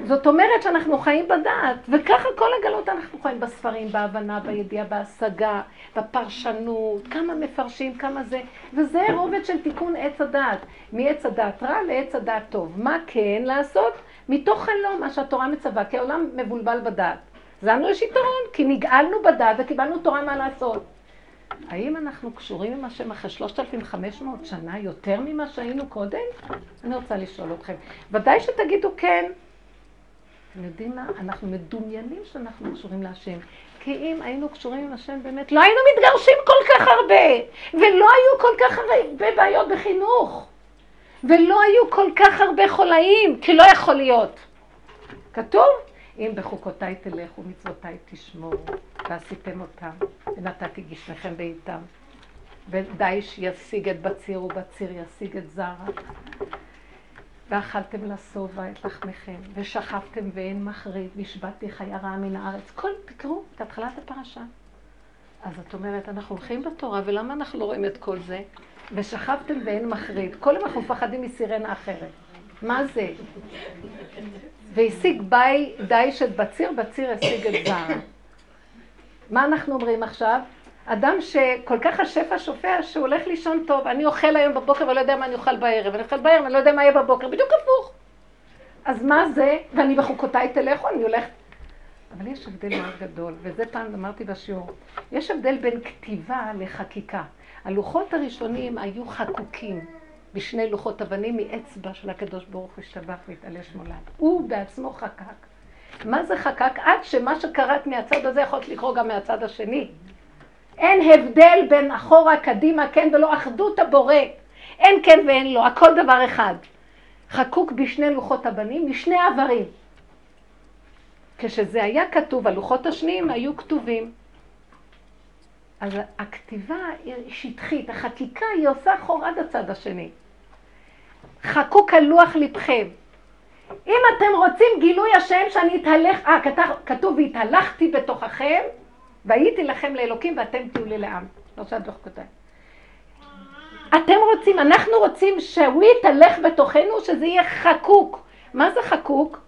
[SPEAKER 1] זאת אומרת שאנחנו חיים בדעת, וככה כל הגלות אנחנו חיים בספרים, בהבנה, בידיעה, בהשגה, בפרשנות, כמה מפרשים, כמה זה, וזה רובד של תיקון עץ הדעת, מעץ הדעת רע לעץ הדעת טוב. מה כן לעשות? מתוך חלום, מה שהתורה מצווה, כי העולם מבולבל בדעת. לנו יש יתרון, כי נגאלנו בדעת וקיבלנו תורה מה לעשות. האם אנחנו קשורים עם השם אחרי 3,500 שנה יותר ממה שהיינו קודם? אני רוצה לשאול אתכם. ודאי שתגידו כן. אתם יודעים מה? אנחנו מדומיינים שאנחנו קשורים להשם. כי אם היינו קשורים עם השם באמת, לא היינו מתגרשים כל כך הרבה, ולא היו כל כך הרבה בעיות בחינוך, ולא היו כל כך הרבה חולאים, כי לא יכול להיות. כתוב, אם בחוקותיי תלכו ומצוותיי תשמעו, ועשיתם אותם, ונתתי גשמכם בעיתם. ודיש ישיג את בציר ובציר ישיג את זרע. ואכלתם לשובע את לחמכם, ושכבתם ואין מחריד, נשבעתי חיה רעה מן הארץ. כל, תקראו את התחלת הפרשה. אז את אומרת, אנחנו הולכים בתורה, ולמה אנחנו לא רואים את כל זה? ושכבתם ואין מחריד. כל יום אנחנו מפחדים מסירנה אחרת. מה זה? והשיג בי דיש את בציר, בציר השיג את זר. מה אנחנו אומרים עכשיו? אדם שכל כך השפע שופע שהוא הולך לישון טוב, אני אוכל היום בבוקר ולא יודע מה אני אוכל בערב, אני אוכל בערב ואני לא יודע מה יהיה בבוקר, בדיוק הפוך. אז מה זה? ואני בחוקותיי תלכו, אני הולכת... אבל יש הבדל מאוד גדול, וזה פעם אמרתי בשיעור. יש הבדל בין כתיבה לחקיקה. הלוחות הראשונים היו חקוקים בשני לוחות אבנים מאצבע של הקדוש ברוך הוא השתבח והתעלה שמולד. הוא בעצמו חקק. מה זה חקק? עד שמה שקראת מהצד הזה יכול לקרוא גם מהצד השני. אין הבדל בין אחורה, קדימה, כן ולא, אחדות הבורא. אין כן ואין לא, הכל דבר אחד. חקוק בשני לוחות הבנים, משני עברים. כשזה היה כתוב, הלוחות השניים היו כתובים. אז הכתיבה היא שטחית, החקיקה היא עושה חור עד הצד השני. חקוק על לוח לבכם. אם אתם רוצים גילוי השם שאני אתהלך, אה, כתוב והתהלכתי בתוככם, והייתי לכם לאלוקים ואתם תהיו לי לעם. לא שהדוח כותב. אתם רוצים, אנחנו רוצים שהוא יתהלך בתוכנו, שזה יהיה חקוק. מה זה חקוק?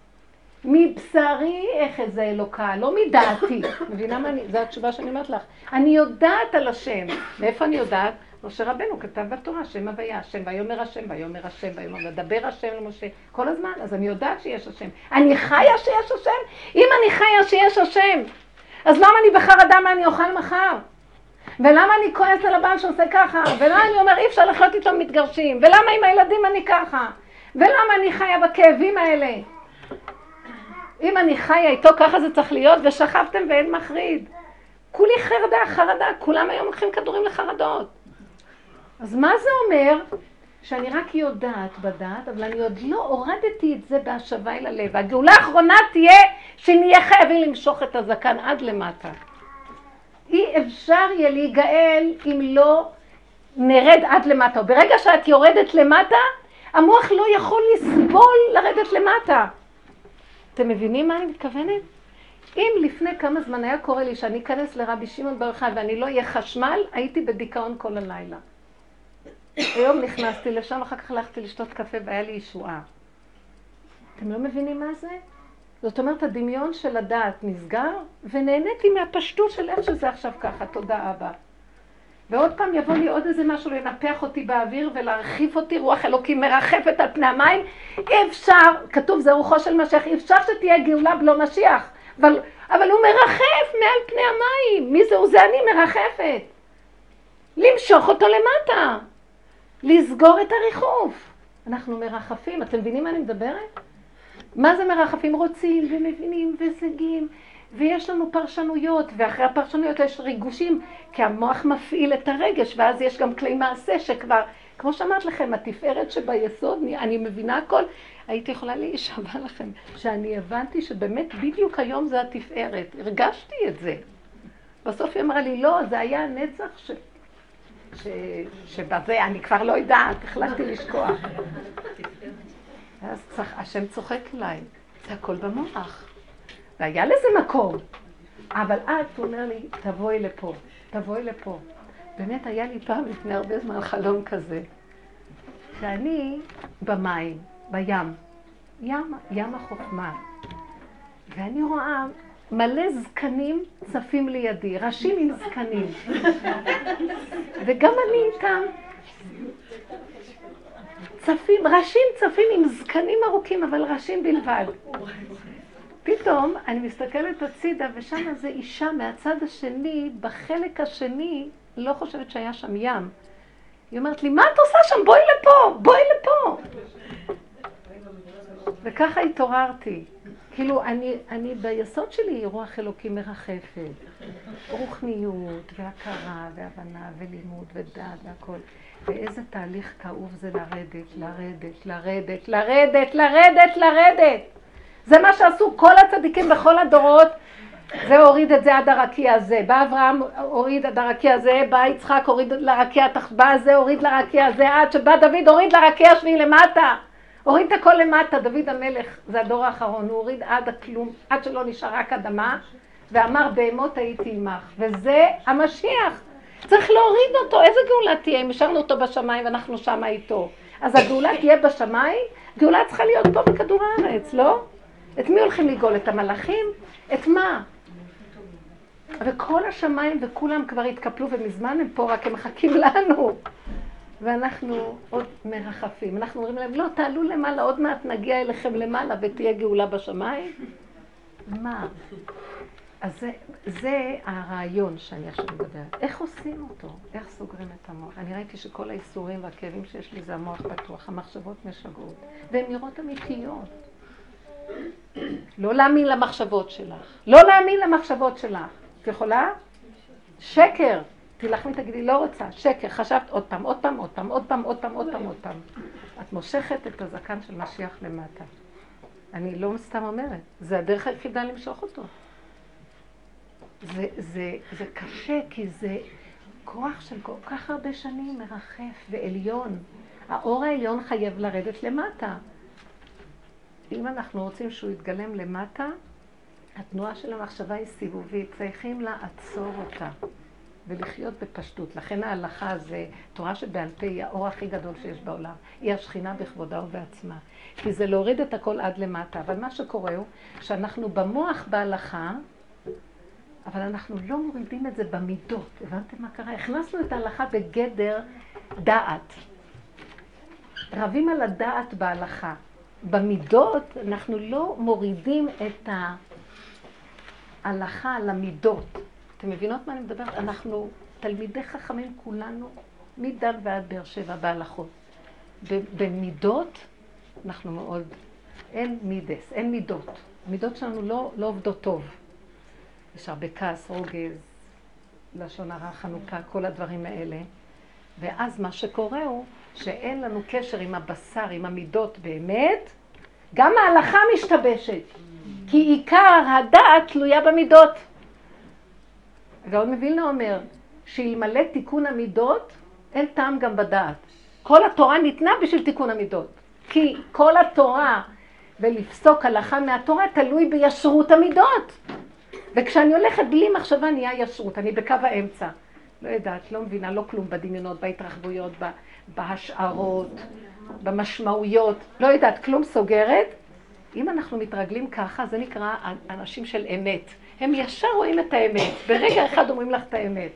[SPEAKER 1] מבשרי איזה אלוקה, לא מדעתי. מבינה מה אני, זו התשובה שאני אומרת לך. אני יודעת על השם. מאיפה אני יודעת? משה רבנו כתב בתורה, שם הוויה, השם ויאמר השם, ויאמר השם, ויאמר ודבר השם למשה, כל הזמן, אז אני יודעת שיש השם. אני חיה שיש השם? אם אני חיה שיש השם, אז למה אני בחרדה מה אני אוכל מחר? ולמה אני כועס על הבעל שעושה ככה? ולמה אני אומר אי אפשר לחיות איתו מתגרשים? ולמה עם הילדים אני ככה? ולמה אני חיה בכאבים האלה? אם אני חיה איתו ככה זה צריך להיות, ושכבתם ואין מחריד. כולי חרדה, חרדה, כולם היום לוקחים כדורים לחרדות. אז מה זה אומר? שאני רק יודעת בדעת, אבל אני עוד לא הורדתי את זה בהשבה אל הלב. הגאולה האחרונה תהיה שנהיה חייבים למשוך את הזקן עד למטה. אי אפשר יהיה להיגאל אם לא נרד עד למטה. ברגע שאת יורדת למטה, המוח לא יכול לסבול לרדת למטה. אתם מבינים מה אני מתכוונת? אם לפני כמה זמן היה קורה לי שאני אכנס לרבי שמעון בר יוחאי ואני לא אהיה חשמל, הייתי בדיכאון כל הלילה. היום נכנסתי לשם, אחר כך הלכתי לשתות קפה והיה לי ישועה. אתם לא מבינים מה זה? זאת אומרת, הדמיון של הדעת נסגר, ונהניתי מהפשטות של איך שזה עכשיו ככה, תודה אבא. ועוד פעם יבוא לי עוד איזה משהו לנפח אותי באוויר ולהרחיב אותי, רוח אלוקים מרחפת על פני המים. אי אפשר, כתוב זה רוחו של משיח, אי אפשר שתהיה גאולה בלא משיח. אבל, אבל הוא מרחף מעל פני המים. מי זה הוא? זה אני מרחפת. למשוך אותו למטה. לסגור את הריחוף. אנחנו מרחפים, אתם מבינים מה אני מדברת? מה זה מרחפים? רוצים ומבינים ושגים, ויש לנו פרשנויות, ואחרי הפרשנויות יש ריגושים, כי המוח מפעיל את הרגש, ואז יש גם כלי מעשה שכבר, כמו שאמרת לכם, התפארת שביסוד, אני מבינה הכל, הייתי יכולה להישבע לכם, שאני הבנתי שבאמת בדיוק היום זה התפארת, הרגשתי את זה. בסוף היא אמרה לי, לא, זה היה הנצח ש... ש... שבזה אני כבר לא יודעת, החלטתי לשכוח. ואז צח... השם צוחק אליי, זה הכל במוח. והיה לזה מקום. אבל את, הוא אומר לי, תבואי לפה, תבואי לפה. באמת היה לי פעם לפני הרבה זמן חלום כזה, שאני במים, בים, ים, ים החוכמה. ואני רואה מלא זקנים צפים לידי, ראשים עם זקנים. וגם אני איתם. צפים, ראשים צפים עם זקנים ארוכים, אבל ראשים בלבד. פתאום אני מסתכלת הצידה, ושם זה אישה מהצד השני, בחלק השני, לא חושבת שהיה שם ים. היא אומרת לי, מה את עושה שם? בואי לפה, בואי לפה. וככה התעוררתי. כאילו, אני, אני ביסוד שלי רוח אלוקים מרחפת. רוחניות, והכרה, והבנה, ולימוד, ודעת, והכל. ואיזה תהליך כאוב זה לרדת, לרדת, לרדת, לרדת, לרדת, לרדת. זה מה שעשו כל הצדיקים בכל הדורות. זה הוריד את זה עד הרקיע הזה. בא אברהם, הוריד עד הרקיע הזה, בא יצחק, הוריד לרקיע התחת, בא זה, הוריד לרקיע הזה, עד שבא דוד, הוריד לרקיע השביעי למטה. הוריד את הכל למטה, דוד המלך, זה הדור האחרון, הוא הוריד עד הכלום, עד שלא נשאר רק אדמה, ואמר בהמות הייתי עמך, וזה המשיח. צריך להוריד אותו, איזה גאולה תהיה אם השארנו אותו בשמיים ואנחנו שמה איתו? אז הגאולה תהיה בשמיים? גאולה צריכה להיות פה בכדור הארץ, לא? את מי הולכים לגאול? את המלאכים? את מה? וכל השמיים וכולם כבר התקפלו ומזמן הם פה, רק הם מחכים לנו. ואנחנו עוד מרחפים. אנחנו אומרים להם, לא, תעלו למעלה, עוד מעט נגיע אליכם למעלה ותהיה גאולה בשמיים. מה? אז זה, זה הרעיון שאני עכשיו מדברת. איך עושים אותו? איך סוגרים את המוח? אני ראיתי שכל האיסורים והכאבים שיש לי זה המוח פתוח, המחשבות משגעות, והן נראות אמיתיות. לא להאמין למחשבות שלך. לא להאמין למחשבות שלך. את יכולה? שקר. תילחמי, תגידי, לא רוצה, שקר, חשבת עוד פעם, עוד פעם, עוד פעם, עוד פעם, עוד פעם, עוד פעם, עוד פעם. את מושכת את הזקן של משיח למטה. אני לא סתם אומרת, זה הדרך היחידה למשוך אותו. זה, זה, זה קשה, כי זה כוח של כל כך הרבה שנים מרחף ועליון. האור העליון חייב לרדת למטה. אם אנחנו רוצים שהוא יתגלם למטה, התנועה של המחשבה היא סיבובית, צריכים לעצור אותה. ולחיות בפשטות. לכן ההלכה זה, תורה שבעל פה היא האור הכי גדול שיש בעולם. היא השכינה בכבודה ובעצמה. כי זה להוריד את הכל עד למטה. אבל מה שקורה הוא שאנחנו במוח בהלכה, אבל אנחנו לא מורידים את זה במידות. הבנתם מה קרה? הכנסנו את ההלכה בגדר דעת. רבים על הדעת בהלכה. במידות אנחנו לא מורידים את ההלכה למידות. אתם מבינות מה אני מדברת? אנחנו תלמידי חכמים כולנו, מדן ועד באר שבע בהלכות. במידות אנחנו מאוד, אין מידס, אין מידות. המידות שלנו לא, לא עובדות טוב. יש הרבה כעס, רוגז, לשון הרע, חנוכה, כל הדברים האלה. ואז מה שקורה הוא שאין לנו קשר עם הבשר, עם המידות באמת, גם ההלכה משתבשת. כי עיקר הדעת תלויה במידות. הגאון מווילנה אומר שאלמלא תיקון המידות, אין טעם גם בדעת. כל התורה ניתנה בשביל תיקון המידות. כי כל התורה ולפסוק הלכה מהתורה תלוי בישרות המידות. וכשאני הולכת בלי מחשבה נהיה ישרות, אני בקו האמצע. לא יודעת, לא מבינה, לא כלום בדמיונות, בהתרחבויות, בהשערות, במשמעויות, לא יודעת, כלום סוגרת. אם אנחנו מתרגלים ככה, זה נקרא אנשים של אמת. הם ישר רואים את האמת. ברגע אחד אומרים לך את האמת.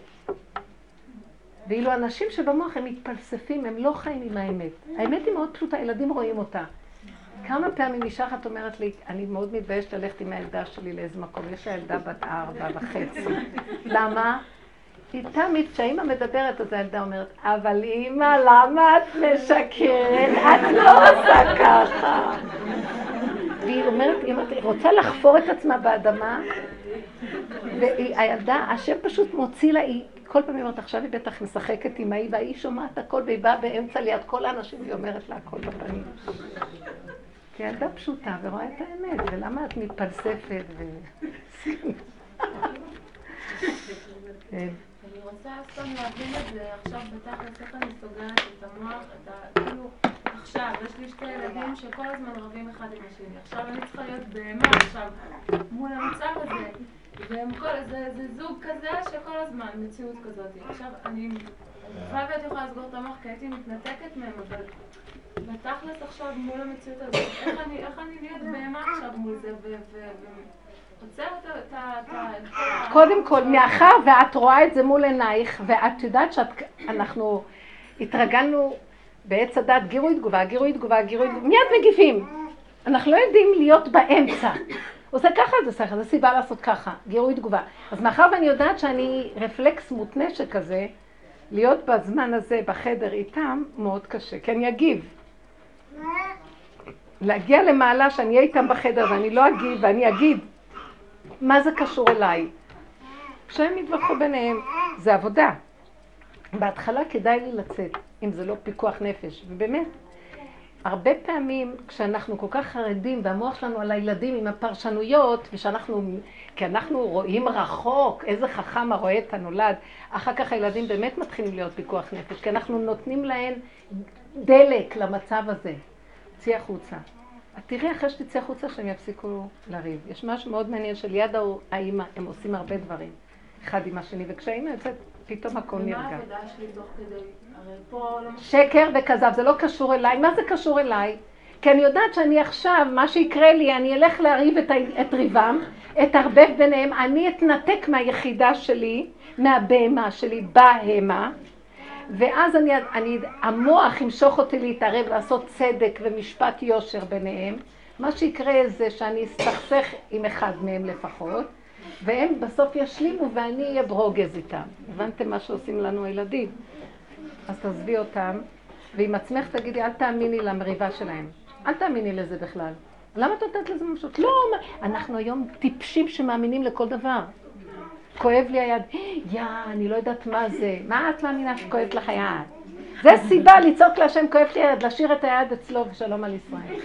[SPEAKER 1] ואילו אנשים שבמוח הם מתפלספים, הם לא חיים עם האמת. האמת היא מאוד פשוטה, ילדים רואים אותה. כמה פעמים אישה אחת אומרת לי, אני מאוד מתביישת ללכת עם הילדה שלי לאיזה מקום, יש לה ילדה בת ארבע וחצי. למה? תמיד, כשהאימא מדברת, אז הילדה אומרת, אבל אימא, למה את משקרת? את לא עושה ככה. והיא אומרת, היא רוצה לחפור את עצמה באדמה, והילדה, השם פשוט מוציא לה, היא כל פעם אומרת, עכשיו היא בטח משחקת עם ההיא, והיא שומעת הכל, והיא באה באמצע ליד כל האנשים, והיא אומרת לה הכל בפנים. כי ילדה פשוטה ורואה את האמת, ולמה את מתפלספת ו...
[SPEAKER 2] כן. רוצה סתם להבין את זה עכשיו בתכלס, איך אני סוגרת את המוח, את ה... כאילו, עכשיו, יש לי שתי ילדים שכל הזמן רבים אחד עם השני. עכשיו אני צריכה להיות בהמה עכשיו מול המצב הזה. והם כל, זה, זה זוג כזה שכל הזמן מציאות כזאת. עכשיו, אני בכלל הייתי יכולה לסגור את המוח כי הייתי מתנתקת מהם, אבל בתכלס עכשיו מול המציאות הזאת, איך אני, איך אני להיות בהמה עכשיו מול זה, ו... ו, ו
[SPEAKER 1] קודם כל, מאחר ואת רואה את זה מול עינייך, ואת יודעת שאנחנו התרגלנו בעץ הדת גירוי תגובה, גירוי תגובה, גירוי תגובה, מיד מגיבים. אנחנו לא יודעים להיות באמצע. עושה ככה, זה ככה, זה סיבה לעשות ככה, גירוי תגובה. אז מאחר ואני יודעת שאני רפלקס מותנה שכזה, להיות בזמן הזה בחדר איתם מאוד קשה, כי אני אגיב. להגיע למעלה שאני אהיה איתם בחדר ואני לא אגיב ואני אגיד מה זה קשור אליי. כשהם יתווכחו ביניהם, זה עבודה. בהתחלה כדאי לי לצאת, אם זה לא פיקוח נפש. ובאמת, הרבה פעמים כשאנחנו כל כך חרדים והמוח שלנו על הילדים עם הפרשנויות, ושאנחנו, כי אנחנו רואים רחוק, איזה חכם הרואה את הנולד, אחר כך הילדים באמת מתחילים להיות פיקוח נפש, כי אנחנו נותנים להם דלק למצב הזה. צאי החוצה. את תראי אחרי שתצא החוצה שהם יפסיקו לריב. יש משהו מאוד מעניין שליד האימא הם עושים הרבה דברים, אחד עם השני, וכשהאימא יוצאת, פתאום הכל נרגע. ומה העבודה שלי תוך כדי? לא שקר וכזב, זה לא קשור אליי. מה זה קשור אליי? כי אני יודעת שאני עכשיו, מה שיקרה לי, אני אלך להריב את, את ריבם, אתערבב ביניהם, אני אתנתק מהיחידה שלי, מהבהמה שלי, בהמה, ואז אני, אני, המוח ימשוך אותי להתערב, לעשות צדק ומשפט יושר ביניהם. מה שיקרה זה שאני אסתכסך עם אחד מהם לפחות, והם בסוף ישלימו ואני אהיה ברוגז איתם. הבנתם מה שעושים לנו הילדים? אז תעזבי אותם, ועם עצמך תגידי, אל תאמיני למריבה שלהם. אל תאמיני לזה בכלל. למה את נותנת לזה ממשות? לא, אנחנו היום טיפשים שמאמינים לכל דבר. כואב לי היד, יא, אני לא יודעת מה זה. מה את מאמינה שכואבת לך היד? זה סיבה לצעוק להשם כואב לי היד, להשאיר את היד אצלו ושלום על ישראל.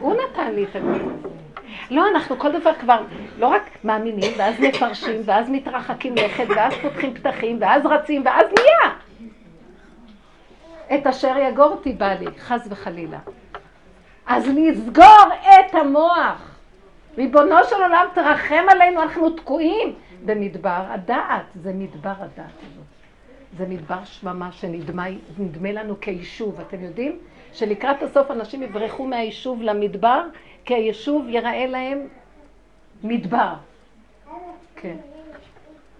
[SPEAKER 1] הוא נתן לי את הכל. לא, אנחנו כל דבר כבר לא רק מאמינים, ואז מפרשים, ואז מתרחקים לכת, ואז פותחים פתחים, ואז רצים, ואז נהיה. את אשר יגור אותי בא לי, חס וחלילה. אז לסגור את המוח. ריבונו של עולם, תרחם עלינו, אנחנו תקועים במדבר הדעת. זה מדבר הדעת הזאת. זה מדבר שממה שנדמה לנו כיישוב. אתם יודעים שלקראת הסוף אנשים יברחו מהיישוב למדבר, כי היישוב ייראה להם מדבר. כן.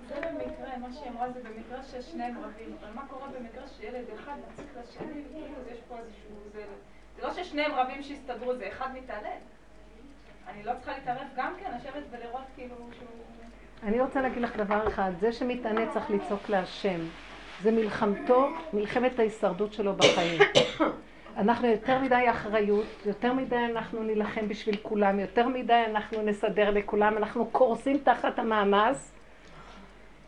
[SPEAKER 2] זה במקרה, מה שהיא אמרה זה במקרה ששניהם רבים, אבל מה קורה במקרה שילד אחד מציק לשני, כאילו יש פה איזשהו, זה לא ששניהם רבים שהסתדרו, זה אחד מתעלל. אני לא צריכה להתערב גם כן, לשבת ולראות כאילו שהוא...
[SPEAKER 1] אני רוצה להגיד לך דבר אחד, זה שמתענה צריך לצעוק להשם. זה מלחמתו, מלחמת ההישרדות שלו בחיים. אנחנו יותר מדי אחריות, יותר מדי אנחנו נילחם בשביל כולם, יותר מדי אנחנו נסדר לכולם, אנחנו קורסים תחת המאמץ.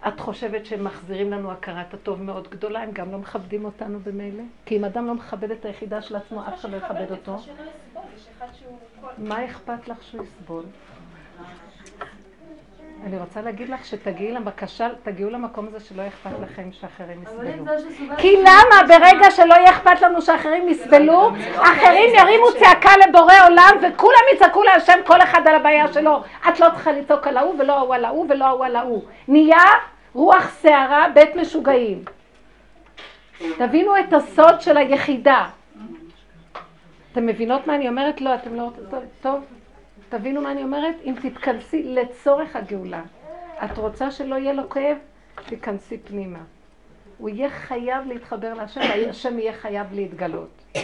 [SPEAKER 1] את חושבת שהם מחזירים לנו הכרת הטוב מאוד גדולה, הם גם לא מכבדים אותנו במילא? כי אם אדם לא מכבד את היחידה של עצמו, אף אחד לא יכבד אותו. מה אכפת לך שהוא יסבול? אני רוצה להגיד לך שתגיעי לבקשה, תגיעו למקום הזה שלא אכפת לכם שאחרים יסבלו. כי למה ברגע שלא יהיה אכפת לנו שאחרים יסבלו, אחרים ירימו צעקה לבורא עולם וכולם יצעקו להשם כל אחד על הבעיה שלו. את לא צריכה לצעוק על ההוא ולא ההוא על ההוא ולא ההוא על ההוא. נהיה רוח שערה בית משוגעים. תבינו את הסוד של היחידה. אתם מבינות מה אני אומרת? לא, אתם לא... טוב. תבינו מה אני אומרת? אם תתכנסי לצורך הגאולה. את רוצה שלא יהיה לו כאב? תיכנסי פנימה. הוא יהיה חייב להתחבר להשם, והשם יהיה חייב להתגלות.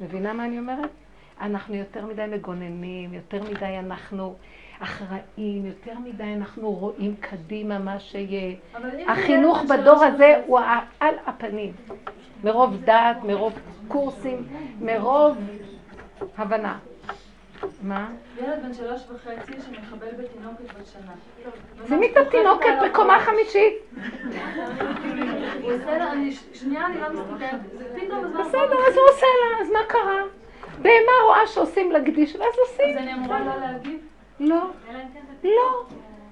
[SPEAKER 1] מבינה מה אני אומרת? אנחנו יותר מדי מגוננים, יותר מדי אנחנו אחראים, יותר מדי אנחנו רואים קדימה מה שיהיה. החינוך בדור הזה הוא על הפנים. מרוב דעת, מרוב קורסים, מרוב הבנה.
[SPEAKER 2] מה? ילד בן שלוש וחצי שמחבל בתינוקת בת שנה.
[SPEAKER 1] שימי את התינוקת בקומה חמישית.
[SPEAKER 2] בסדר, שנייה אני לא מסתכלת.
[SPEAKER 1] בסדר, אז הוא עושה לה, אז מה קרה? בהמה רואה שעושים לה גדיש, אז עושים.
[SPEAKER 2] אז אני אמורה לא להגיב?
[SPEAKER 1] לא. לא.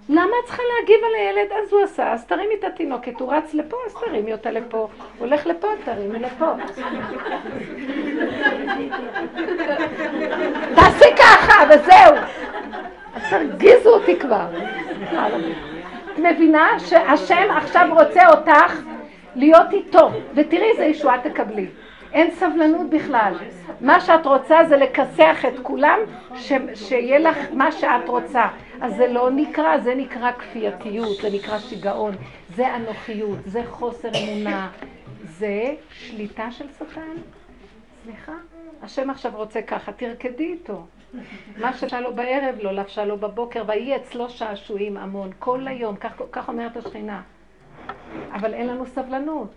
[SPEAKER 1] למה את צריכה להגיב על הילד? אז הוא עשה, אז תרימי את התינוקת, הוא רץ לפה, אז תרימי אותה לפה. הוא הולך לפה, תרימי לפה. תעשי ככה, וזהו. אז תרגיזו אותי כבר. את מבינה שהשם עכשיו רוצה אותך להיות איתו, ותראי איזה ישועה תקבלי. אין סבלנות בכלל. מה שאת רוצה זה לכסח את כולם, ש, שיהיה לך מה שאת רוצה. אז זה לא נקרא, זה נקרא כפייתיות, זה נקרא שיגעון, זה אנוכיות, זה חוסר אמונה, זה שליטה של שטן. סליחה, השם עכשיו רוצה ככה, תרקדי איתו. מה שהיה לו בערב לא לבשה לו בבוקר, ויהי אצלו שעשועים המון, כל היום, כך, כך אומרת השכינה. אבל אין לנו סבלנות.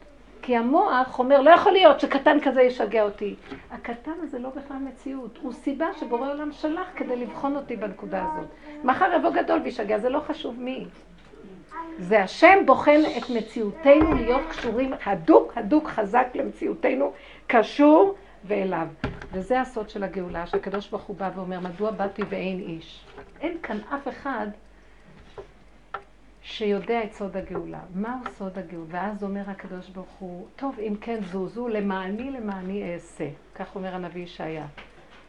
[SPEAKER 1] כי המוח אומר, לא יכול להיות שקטן כזה ישגע אותי. הקטן הזה לא בכלל מציאות, הוא סיבה שבורא עולם שלח כדי לבחון אותי בנקודה הזאת. מחר יבוא גדול וישגע, זה לא חשוב מי. זה השם בוחן את מציאותנו להיות קשורים הדוק, הדוק, חזק למציאותנו, קשור ואליו. וזה הסוד של הגאולה, שהקדוש ברוך הוא בא ואומר, מדוע באתי ואין איש? אין כאן אף אחד שיודע את סוד הגאולה. מהו סוד הגאולה? ואז אומר הקדוש ברוך הוא, טוב, אם כן זוזו, למעני למעני אעשה. כך אומר הנביא ישעיה.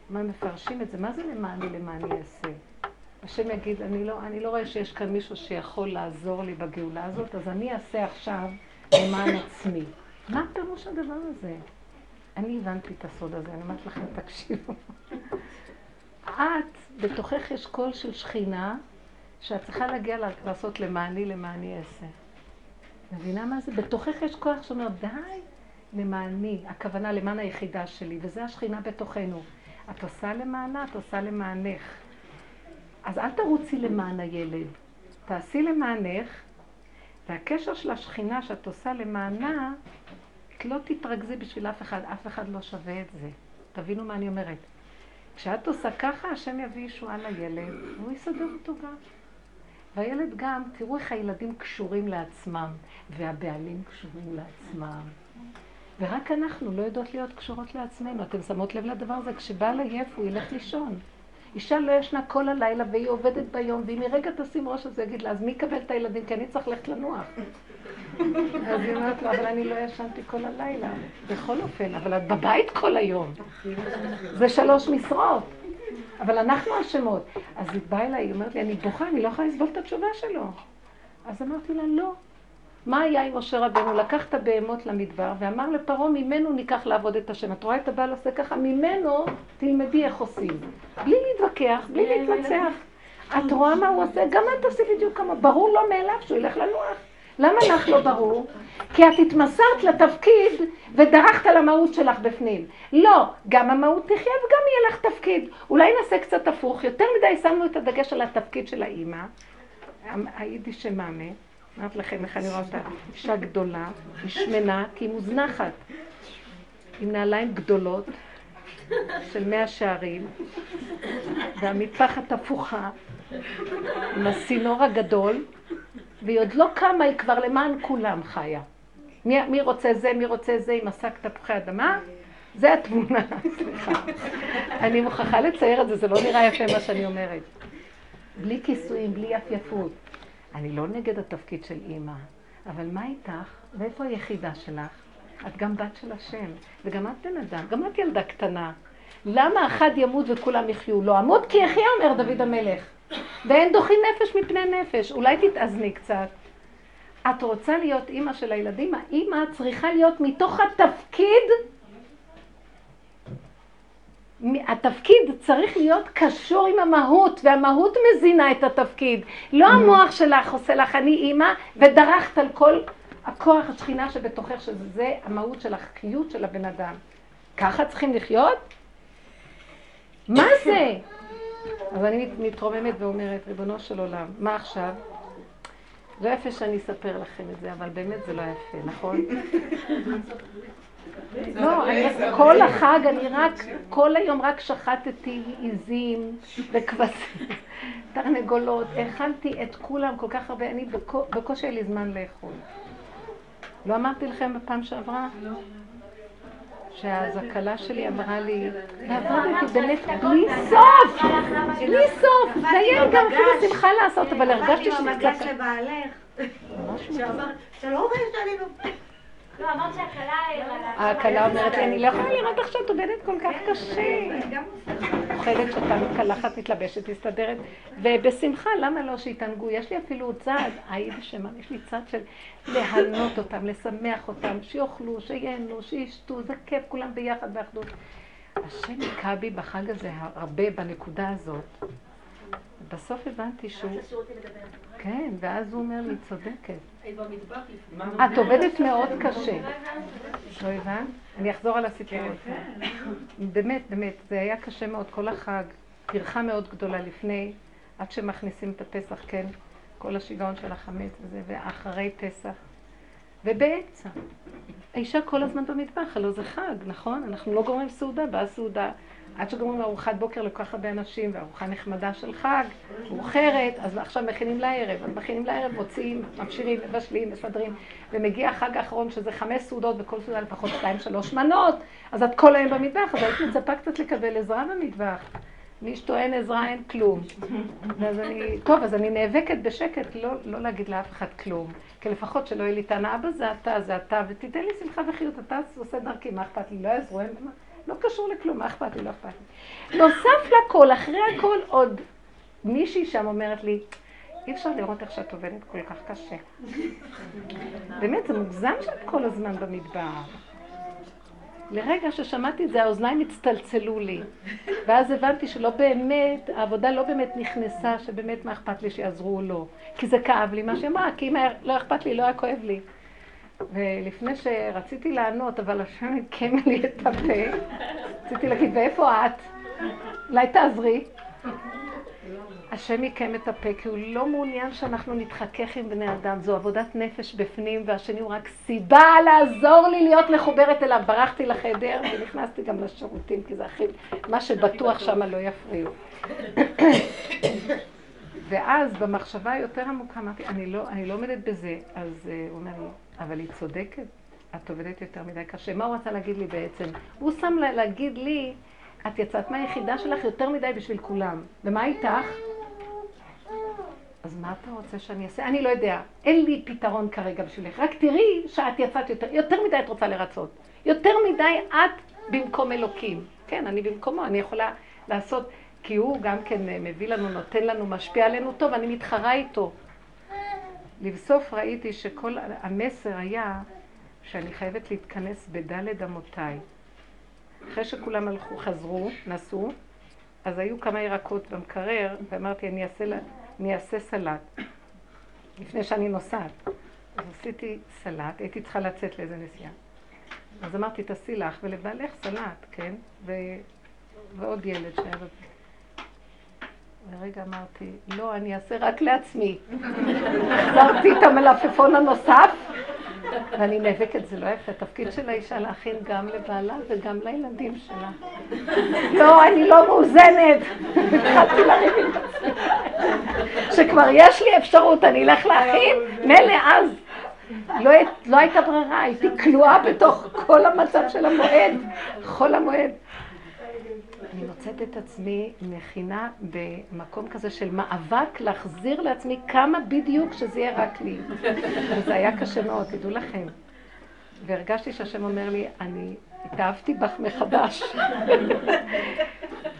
[SPEAKER 1] מה מפרשים את זה? מה זה למעני למעני אעשה? השם יגיד, אני לא, אני לא רואה שיש כאן מישהו שיכול לעזור לי בגאולה הזאת, אז אני אעשה עכשיו למען עצמי. מה פירוש הדבר הזה? אני הבנתי את הסוד הזה, אני אומרת לכם, תקשיבו. את, בתוכך יש קול של שכינה, שאת צריכה להגיע לעשות למעני, למעני אעשה. מבינה מה זה? בתוכך יש כוח שאומר, די, למעני, הכוונה למען היחידה שלי, וזה השכינה בתוכנו. את עושה למענה, את עושה למענך. אז אל תרוצי למען הילד, תעשי למענך, והקשר של השכינה שאת עושה למענה, את לא תתרכזי בשביל אף אחד, אף אחד לא שווה את זה. תבינו מה אני אומרת. כשאת עושה ככה, השם יביא ישועה לילד, והוא יסדר אותו גם. והילד גם, תראו איך הילדים קשורים לעצמם, והבעלים קשורים לעצמם. ורק אנחנו לא יודעות להיות קשורות לעצמנו. אתם שמות לב לדבר הזה? כשבעל עייף הוא ילך לישון. אישה לא ישנה כל הלילה והיא עובדת ביום, ואם היא רגע תשים ראש אז יגיד לה, אז מי יקבל את הילדים? כי אני צריך ללכת לנוח. אז היא אומרת לו, אבל אני לא ישנתי כל הלילה. בכל אופן, אבל את בבית כל היום. זה שלוש משרות. אבל אנחנו אשמות. אז היא באה אליי, היא אומרת לי, אני בוכה, אני לא יכולה לסבול את התשובה שלו. אז אמרתי לה, לא. מה היה עם משה רבנו? לקח את הבהמות למדבר ואמר לפרעה, ממנו ניקח לעבוד את השם. את רואה את הבעל עושה ככה? ממנו תלמדי איך עושים. בלי להתווכח, בלי להתנצח. את רואה מה הוא עושה? גם את תעשי בדיוק כמה. ברור לא מאליו שהוא ילך לנוח. למה לך לא ברור? כי את התמסרת לתפקיד ודרכת על המהות שלך בפנים. לא, גם המהות תחיה וגם יהיה לך תפקיד. אולי נעשה קצת הפוך. יותר מדי שמנו את הדגש על התפקיד של האימא, היידיש שמאמה, אמרתי לכם איך אני רואה אותה, אישה גדולה, היא שמנה, כי היא מוזנחת, עם נעליים גדולות של מאה שערים, והמטפחת הפוכה, עם הסינור הגדול, והיא עוד לא קמה, היא כבר למען כולם חיה. מי, מי רוצה זה, מי רוצה זה, עם השק תפוחי אדמה? זה התמונה, סליחה. אני מוכרחה לצייר את זה, זה לא נראה יפה מה שאני אומרת. בלי כיסויים, בלי יפייפות. אני לא נגד התפקיד של אימא, אבל מה איתך? ואיפה היחידה שלך? את גם בת של השם, וגם את בן אדם, גם את ילדה קטנה. למה אחד ימות וכולם יחיו? לא אמות כי יחיה, אומר דוד המלך. ואין דוחי נפש מפני נפש. אולי תתאזני קצת. את רוצה להיות אימא של הילדים? האימא צריכה להיות מתוך התפקיד התפקיד צריך להיות קשור עם המהות, והמהות מזינה את התפקיד. לא mm-hmm. המוח שלך עושה לך, אני אימא, ודרכת על כל הכוח השכינה שבתוכך, שזה המהות של החיות של הבן אדם. ככה צריכים לחיות? מה זה? אז אני מתרוממת ואומרת, ריבונו של עולם, מה עכשיו? לא יפה שאני אספר לכם את זה, אבל באמת זה לא יפה, נכון? לא, כל החג אני רק, כל היום רק שחטתי עיזים וכבשים, תרנגולות, האכלתי את כולם כל כך הרבה, אני בקושי היה לי זמן לאכול. לא אמרתי לכם בפעם שעברה? לא. שאז הכלה שלי אמרה לי, ועבדתי באמת בלי סוף, בלי סוף, זה היה גם אפילו שמחה לעשות, אבל הרגשתי שזה קצת...
[SPEAKER 3] ממש שאמרת, אתה לא אומר שאני נופלת. לא, אמרת
[SPEAKER 1] שהכלה... הכלה אומרת לי, אני לא יכולה לראות איך שאת עובדת כל כך קשה. אוכלת שאתה מתקלחת, מתלבשת, מסתדרת, ובשמחה, למה לא שיתענגו? יש לי אפילו צד, היידיש שמה, יש לי צד של להנות אותם, לשמח אותם, שיאכלו, שייהנו, שישתו, זה כיף, כולם ביחד באחדות. השם היכה בי בחג הזה הרבה בנקודה הזאת. בסוף הבנתי שהוא... כן, ואז הוא אומר לי, צודקת. את עובדת מאוד קשה. לא הבנת? אני אחזור על הסיפור הזה. כן, כן. באמת, באמת, זה היה קשה מאוד כל החג. טרחה מאוד גדולה לפני, עד שמכניסים את הפסח, כן? כל השיגעון של החמץ וזה, ואחרי פסח. ובאמצע. האישה כל הזמן במטבח, הלוא זה חג, נכון? אנחנו לא גומרים סעודה, באה סעודה. עד שגומרים ארוחת בוקר לכל כך הרבה אנשים, וארוחה נחמדה של חג, מאוחרת, אז עכשיו מכינים לערב, אז מכינים לערב, מוציאים, ממשיכים, מבשלים, מסדרים, ומגיע החג האחרון שזה חמש סעודות, וכל סעודה לפחות שתיים, שלוש מנות, אז את כל היום במטבח, אז היית מצפה קצת לקבל עזרה במטבח. מי שטוען עזרה אין כלום. אז אני, טוב, אז אני נאבקת בשקט, לא, לא להגיד לאף אחד כלום. כי לפחות שלא יהיה לי טענה, אבא זה אתה, זה אתה, ותיתן לי שמחה וחיות, אתה עושה דרכי, מה אכפת לי? לא יעזרו, אין מה. לא קשור לכלום, מה אכפת לי, לא אכפת לי. נוסף לכל, אחרי הכל, עוד מישהי שם אומרת לי, אי אפשר לראות איך שאת עובדת כל כך קשה. באמת, זה מוגזם שאת כל הזמן במדבר. לרגע ששמעתי את זה, האוזניים הצטלצלו לי. ואז הבנתי שלא באמת, העבודה לא באמת נכנסה, שבאמת מה אכפת לי שיעזרו או לא. כי זה כאב לי מה שהיא אמרה, כי אם היה, לא אכפת לי, לא היה כואב לי. ולפני שרציתי לענות, אבל השם עדכן לי את הפה, רציתי להגיד, ואיפה את? אולי תעזרי. השם יקם את הפה, כי הוא לא מעוניין שאנחנו נתחכך עם בני אדם. זו עבודת נפש בפנים, והשני הוא רק סיבה לעזור לי להיות מחוברת אליו. ברחתי לחדר ונכנסתי גם לשירותים, כי זה הכי... מה שבטוח שם לא יפריעו. ואז במחשבה היותר עמוקה אמרתי, אני לא, אני לא עומדת בזה. אז uh, הוא אומר לי, אבל היא צודקת, את עובדת יותר מדי קשה. מה הוא רצה להגיד לי בעצם? הוא שם לה, להגיד לי, את יצאת מהיחידה שלך יותר מדי בשביל כולם. ומה איתך? אז מה אתה רוצה שאני אעשה? אני לא יודע. אין לי פתרון כרגע בשבילך. רק תראי שאת יצאת יותר, יותר מדי את רוצה לרצות. יותר מדי את במקום אלוקים. כן, אני במקומו, אני יכולה לעשות, כי הוא גם כן מביא לנו, נותן לנו, משפיע עלינו טוב, אני מתחרה איתו. לבסוף ראיתי שכל המסר היה שאני חייבת להתכנס בדלת אמותיי. אחרי שכולם הלכו, חזרו, נסעו, אז היו כמה ירקות במקרר, ואמרתי, אני אעשה, אני אעשה סלט, לפני שאני נוסעת. אז עשיתי סלט, הייתי צריכה לצאת לאיזה נסיעה. אז אמרתי, תעשי לך ולבעלך סלט, כן? ו... ועוד ילד שהיה בבית. לרגע אמרתי, לא, אני אעשה רק לעצמי. החזרתי את המלפפון הנוסף, ואני נאבקת, זה לא יפה. התפקיד של האישה להכין גם לבעלה וגם לילדים שלה. לא, אני לא מאוזנת. התחלתי לריב עם. שכבר יש לי אפשרות, אני אלך להכין, מילא אז. לא, לא הייתה ברירה, הייתי כלואה בתוך כל המצב של המועד, חול המועד. אני מוצאת את עצמי מכינה במקום כזה של מאבק להחזיר לעצמי כמה בדיוק שזה יהיה רק לי. וזה היה קשה מאוד, תדעו לכם. והרגשתי שהשם אומר לי, אני התאהבתי בך מחדש.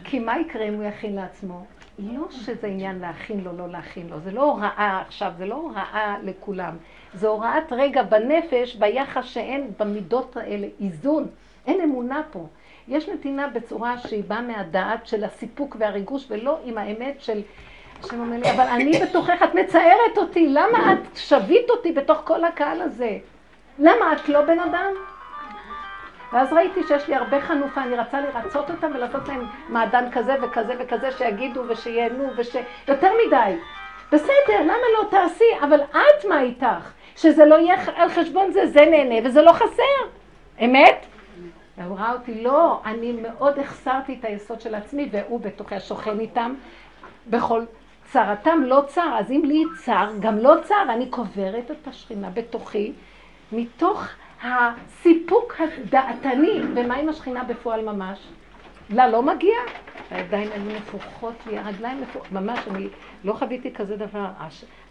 [SPEAKER 1] כי מה יקרה אם הוא יכין לעצמו? לא שזה עניין להכין לו, לא להכין לו. זה לא הוראה עכשיו, זה לא הוראה לכולם. זה הוראת רגע בנפש, ביחס שאין במידות האלה איזון. אין אמונה פה. יש נתינה בצורה שהיא באה מהדעת של הסיפוק והריגוש, ולא עם האמת של... השם אומר לי, אבל אני בתוכך, את מצערת אותי, למה את שווית אותי בתוך כל הקהל הזה? למה את לא בן אדם? ואז ראיתי שיש לי הרבה חנופה, אני רצה לרצות אותם ולעשות להם מעדן כזה וכזה וכזה, שיגידו ושיהנו וש... יותר מדי. בסדר, למה לא תעשי? אבל את מה איתך? שזה לא יהיה על חשבון זה, זה נהנה וזה לא חסר. אמת? והוא ראה אותי, לא, אני מאוד החסרתי את היסוד של עצמי, והוא בתוכי השוכן איתם. בכל צרתם לא צר, אז אם לי צר, גם לא צר, אני קוברת את השכינה בתוכי, מתוך הסיפוק הדעתני, ומה עם השכינה בפועל ממש? לה לא מגיע? הידיים היו נפוחות לי, הרגליים נפוחות, ממש, אני לא חוויתי כזה דבר.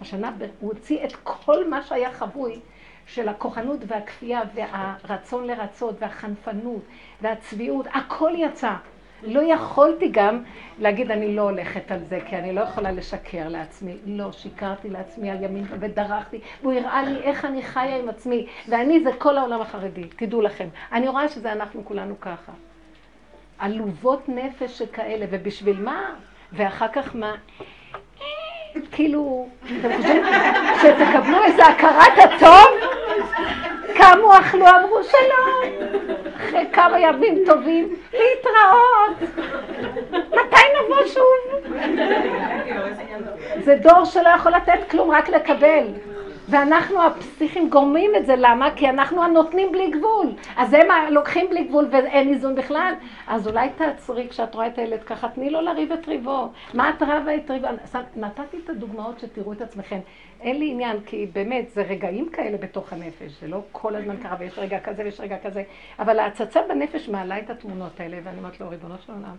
[SPEAKER 1] השנה הוא הוציא את כל מה שהיה חבוי. של הכוחנות והכפייה והרצון לרצות והחנפנות והצביעות, הכל יצא. לא יכולתי גם להגיד אני לא הולכת על זה, כי אני לא יכולה לשקר לעצמי. לא, שיקרתי לעצמי על ימין ודרכתי, והוא הראה לי איך אני חיה עם עצמי, ואני זה כל העולם החרדי, תדעו לכם. אני רואה שזה אנחנו כולנו ככה. עלובות נפש שכאלה, ובשביל מה? ואחר כך מה? כאילו, אתם חושבים שתקבלו איזה הכרת הטוב? קמו, אכלו, אמרו שלום. אחרי כמה ימים טובים, להתראות. מתי נבוא שוב? זה דור שלא יכול לתת כלום, רק לקבל. ואנחנו הפסיכים גורמים את זה, למה? כי אנחנו הנותנים בלי גבול. אז הם לוקחים בלי גבול ואין איזון בכלל. אז אולי תעצרי כשאת רואה את הילד ככה, תני לו לריב את ריבו. מה את רבה את ריבו? נתתי את הדוגמאות שתראו את עצמכם. אין לי עניין, כי באמת, זה רגעים כאלה בתוך הנפש, זה לא כל הזמן קרה, ויש רגע כזה ויש רגע כזה, אבל ההצצה בנפש מעלה את התמונות האלה, ואני אומרת לו, ריבונו של עולם,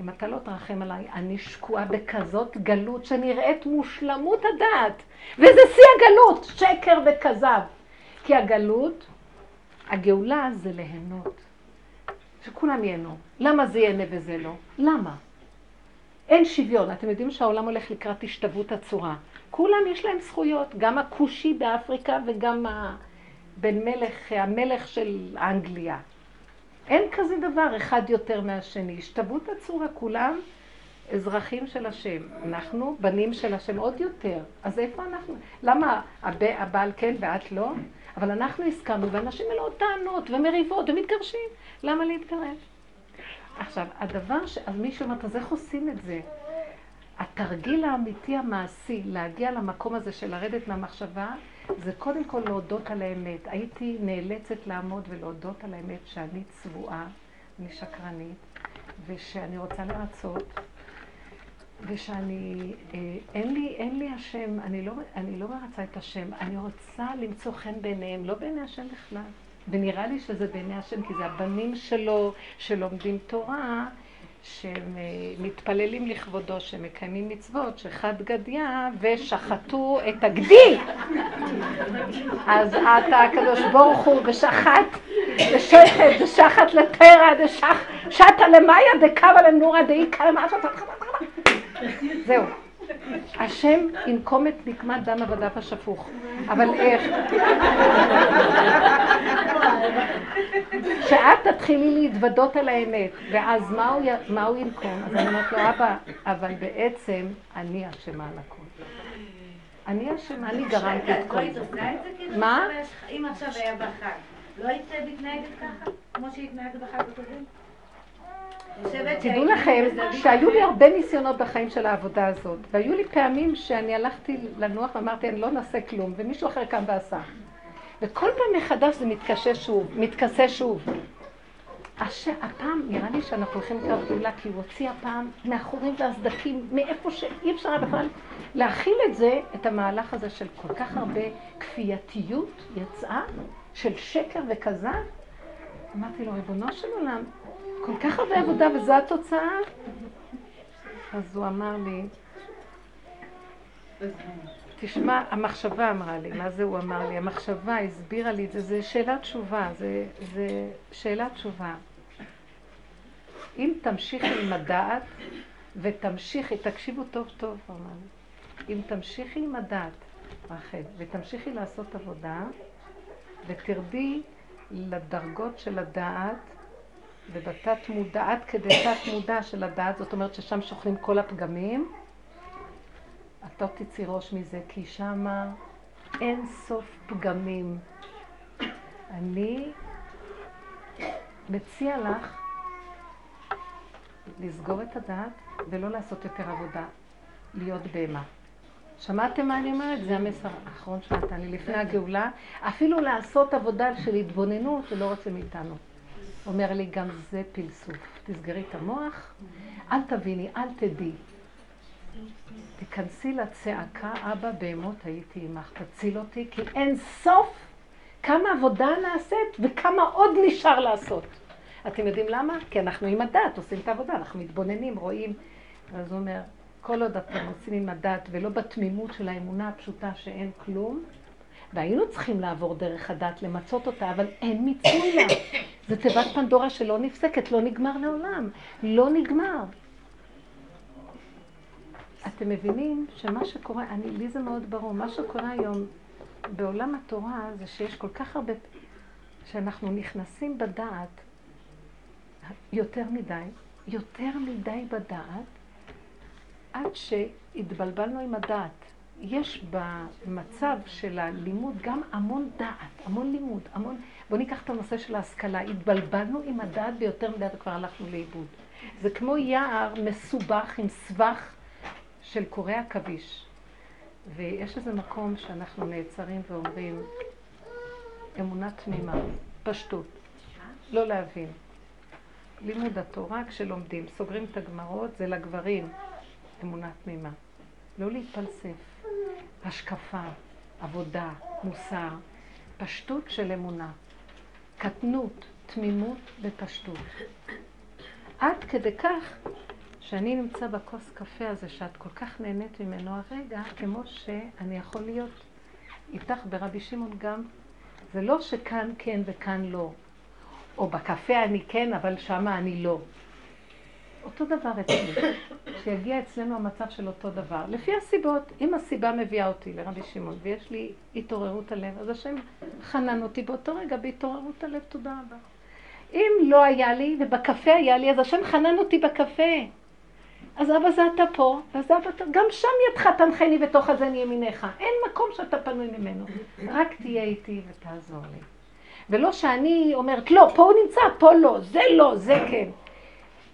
[SPEAKER 1] אם אתה לא תרחם עליי, אני שקועה בכזאת גלות שנראית מושלמות הדעת. וזה שיא הגלות, שקר וכזב. כי הגלות, הגאולה זה ליהנות. שכולם ייהנו. למה זה ייהנה וזה לא? למה? אין שוויון. אתם יודעים שהעולם הולך לקראת השתוות הצורה. כולם יש להם זכויות, גם הכושי באפריקה וגם בן מלך, המלך של אנגליה. אין כזה דבר אחד יותר מהשני. השתוות הצורה, כולם אזרחים של השם. אנחנו בנים של השם עוד יותר. אז איפה אנחנו? למה הבעל כן ואת לא? אבל אנחנו הסכמנו, ואנשים מלאות טענות ומריבות ומתגרשים. למה להתגרש? עכשיו, הדבר ש... אז מישהו אומר, אז איך עושים את זה? התרגיל האמיתי המעשי להגיע למקום הזה של לרדת מהמחשבה, זה קודם כל להודות על האמת. הייתי נאלצת לעמוד ולהודות על האמת שאני צבועה, אני שקרנית, ושאני רוצה לרצות, ושאני, אה, אין לי, אין לי השם, אני לא, אני לא מרצה את השם, אני רוצה למצוא חן בעיניהם, לא בעיני השם בכלל. ונראה לי שזה בעיני השם, כי זה הבנים שלו שלומדים תורה, שהם מתפללים לכבודו, שמקיימים מצוות, שחד גדיה ושחטו את הגדי. אז אתה הקדוש ברוך הוא ושחט ושחט ושחט לטרע דשחטה למאיה דקבה לנורא דאיקה למטה זהו. השם ינקום את נקמת דם עבדיו השפוך. אבל איך? שאת תתחילי להתוודות על האמת, ואז מה הוא, מה הוא ינקום? אז אני אומרת לו, אבא, אבל בעצם אני אשמה על הכול. אני אשמה, אני גרמתי את כל זה. מה?
[SPEAKER 3] אם עכשיו היה בחג, לא היית מתנהגת ככה? כמו שהתנהגת בחג הקודם?
[SPEAKER 1] תדעו לכם שהיו לי הרבה ניסיונות בחיים של העבודה הזאת, והיו לי פעמים שאני הלכתי לנוח ואמרתי, אני לא נעשה כלום, ומישהו אחר קם ועשה. וכל פעם מחדש זה מתקשה שוב, מתכסה שוב. הש... הפעם נראה לי שאנחנו הולכים לקראת גאולה, כי הוא הוציא הפעם מהחורים והסדקים, מאיפה שאי אפשר היה בכלל להכיל את זה, את המהלך הזה של כל כך הרבה כפייתיות יצאה, של שקר וכזב. אמרתי לו, ריבונו של עולם, כל כך הרבה עבודה וזו התוצאה? אז הוא אמר לי, תשמע, המחשבה אמרה לי, מה זה הוא אמר לי? המחשבה הסבירה לי את זה, זה שאלת תשובה, זה, זה שאלת תשובה. אם תמשיכי עם הדעת ותמשיכי, תקשיבו טוב טוב, הוא אמר לי, אם תמשיכי עם הדעת, רחל, ותמשיכי לעשות עבודה, ותרדי לדרגות של הדעת, ובתת מודע, עד כדי תת מודע של הדעת, זאת אומרת ששם שוכנים כל הפגמים, אתה תצאי ראש מזה, כי שמה אין סוף פגמים. אני מציע לך לסגור את הדעת ולא לעשות יותר עבודה, להיות בהמה. שמעתם מה אני אומרת? זה המסר האחרון שנתן לי לפני הגאולה. אפילו לעשות עבודה של התבוננות שלא רוצה מאיתנו. אומר לי, גם זה פלסוף. תסגרי את המוח, אל תביני, אל תדעי. תיכנסי לצעקה, אבא, בהמות הייתי עמך, תציל אותי, כי אין סוף כמה עבודה נעשית וכמה עוד נשאר לעשות. אתם יודעים למה? כי אנחנו עם הדת עושים את העבודה, אנחנו מתבוננים, רואים. אז הוא אומר, כל עוד אתם עושים עם הדת ולא בתמימות של האמונה הפשוטה שאין כלום, והיינו צריכים לעבור דרך הדת, למצות אותה, אבל אין מיצוי לה. תיבת פנדורה שלא נפסקת, לא נגמר לעולם. לא נגמר. אתם מבינים שמה שקורה, אני, לי זה מאוד ברור, מה שקורה היום בעולם התורה זה שיש כל כך הרבה, שאנחנו נכנסים בדעת, יותר מדי, יותר מדי בדעת, עד שהתבלבלנו עם הדעת. יש במצב של הלימוד גם המון דעת, המון לימוד, המון... בואו ניקח את הנושא של ההשכלה. התבלבלנו עם הדעת ביותר מדי וכבר הלכנו לאיבוד. זה כמו יער מסובך עם סבך של קורי עכביש. ויש איזה מקום שאנחנו נעצרים ואומרים, אמונה תמימה, פשטות, לא להבין. לימוד התורה כשלומדים, סוגרים את הגמרות, זה לגברים, אמונה תמימה. לא להתפלסף, השקפה, עבודה, מוסר, פשטות של אמונה, קטנות, תמימות ופשטות. עד כדי כך שאני נמצא בכוס קפה הזה, שאת כל כך נהנית ממנו הרגע, כמו שאני יכול להיות איתך ברבי שמעון גם, זה לא שכאן כן וכאן לא, או בקפה אני כן, אבל שמה אני לא. אותו דבר אצלי, שיגיע אצלנו המצב של אותו דבר. לפי הסיבות, אם הסיבה מביאה אותי לרבי שמעון ויש לי התעוררות הלב, אז השם חנן אותי באותו רגע בהתעוררות הלב, תודה רבה. אם לא היה לי ובקפה היה לי, אז השם חנן אותי בקפה. אז אבא זה אתה פה, אז אבא אתה, גם שם ידך תנחני בתוך הזן ימיניך. אין מקום שאתה פנוי ממנו. רק תהיה איתי ותעזור לי. ולא שאני אומרת, לא, פה הוא נמצא, פה לא, זה לא, זה כן.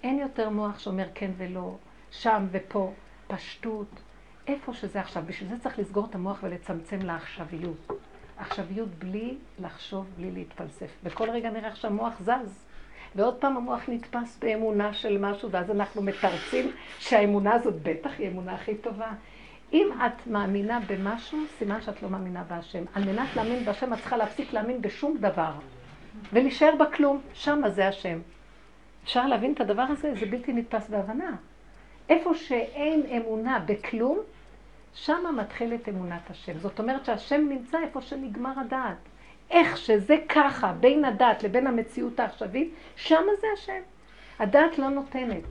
[SPEAKER 1] אין יותר מוח שאומר כן ולא, שם ופה, פשטות. איפה שזה עכשיו, בשביל זה צריך לסגור את המוח ולצמצם לעכשוויות. עכשוויות בלי לחשוב, בלי להתפלסף. בכל רגע נראה שהמוח זז. ועוד פעם המוח נתפס באמונה של משהו, ואז אנחנו מתרצים שהאמונה הזאת בטח היא האמונה הכי טובה. אם את מאמינה במשהו, סימן שאת לא מאמינה בהשם. על מנת להאמין בהשם, את צריכה להפסיק להאמין בשום דבר. ולהישאר בכלום, שמה זה השם. אפשר להבין את הדבר הזה? זה בלתי נתפס בהבנה. איפה שאין אמונה בכלום, שמה מתחילת אמונת השם. זאת אומרת שהשם נמצא איפה שנגמר הדעת. איך שזה ככה, בין הדת לבין המציאות העכשווית, שמה זה השם. הדת לא נותנת.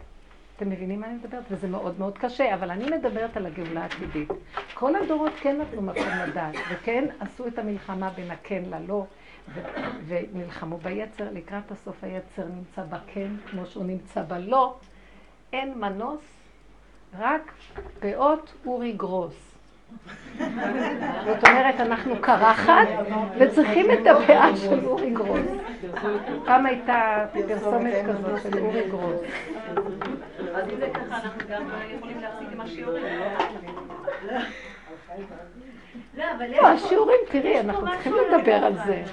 [SPEAKER 1] אתם מבינים מה אני מדברת? וזה מאוד מאוד קשה, אבל אני מדברת על הגאולה העתידית. כל הדורות כן נתנו מקום לדת, וכן עשו את המלחמה בין הכן ללא, ונלחמו ביצר, לקראת הסוף היצר נמצא בכן, כמו שהוא נמצא בלא. אין מנוס, רק פאות אורי גרוס. זאת אומרת, אנחנו קרחת וצריכים את הפאה של אורי גרוס. פעם הייתה פרסומת כזאת של אורי גרוס.
[SPEAKER 2] אז אם זה ככה, אנחנו גם יכולים להפסיק עם השיעורים.
[SPEAKER 1] לא, לא, השיעורים, תראי, אנחנו צריכים לדבר על זה.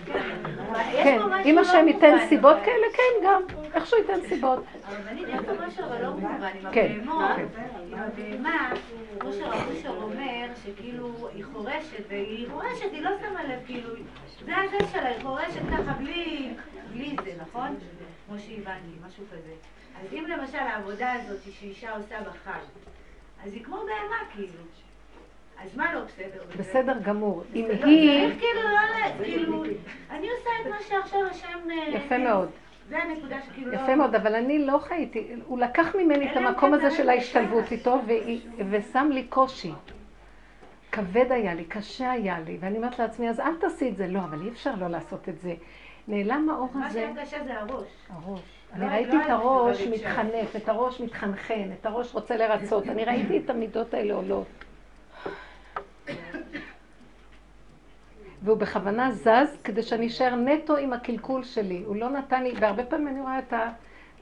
[SPEAKER 1] כן, אם השם ייתן סיבות כאלה, כן, גם. איך שהוא ייתן סיבות.
[SPEAKER 3] הרבנית, יש פה משהו אבל לא מובן. עם כן, הבהמות, כן. עם הבהמה, כמו שהרב אושר אומר, שכאילו היא חורשת, והיא חורשת, היא לא שמה לב, כאילו, זה הזה שלה, היא חורשת ככה בלי זה, נכון? כמו שהבנתי, משהו כזה. אז אם למשל העבודה הזאת שאישה עושה בחג, אז היא כמו בהמה, כאילו. אז מה לא בסדר?
[SPEAKER 1] בסדר גמור. אם היא...
[SPEAKER 3] צריך כאילו לא... כאילו... אני עושה את מה שעכשיו השם...
[SPEAKER 1] אה, יפה מאוד.
[SPEAKER 3] זה הנקודה שכאילו
[SPEAKER 1] לא... יפה מאוד, אבל אני לא חייתי, הוא לקח ממני את המקום הזה של ההשתלבות איתו ושם לי קושי. כבד היה לי, קשה היה לי, ואני אומרת לעצמי, אז אל תעשי את זה. לא, אבל אי אפשר לא לעשות את זה. נעלם האור הזה...
[SPEAKER 3] מה שהיה קשה זה הראש.
[SPEAKER 1] הראש. אני לא, ראיתי לא את הראש מתחנף, את הראש מתחנחן, את הראש רוצה לרצות. אני ראיתי את המידות האלה עולות. והוא בכוונה זז כדי שאני אשאר נטו עם הקלקול שלי. הוא לא נתן לי, והרבה פעמים אני רואה את ה...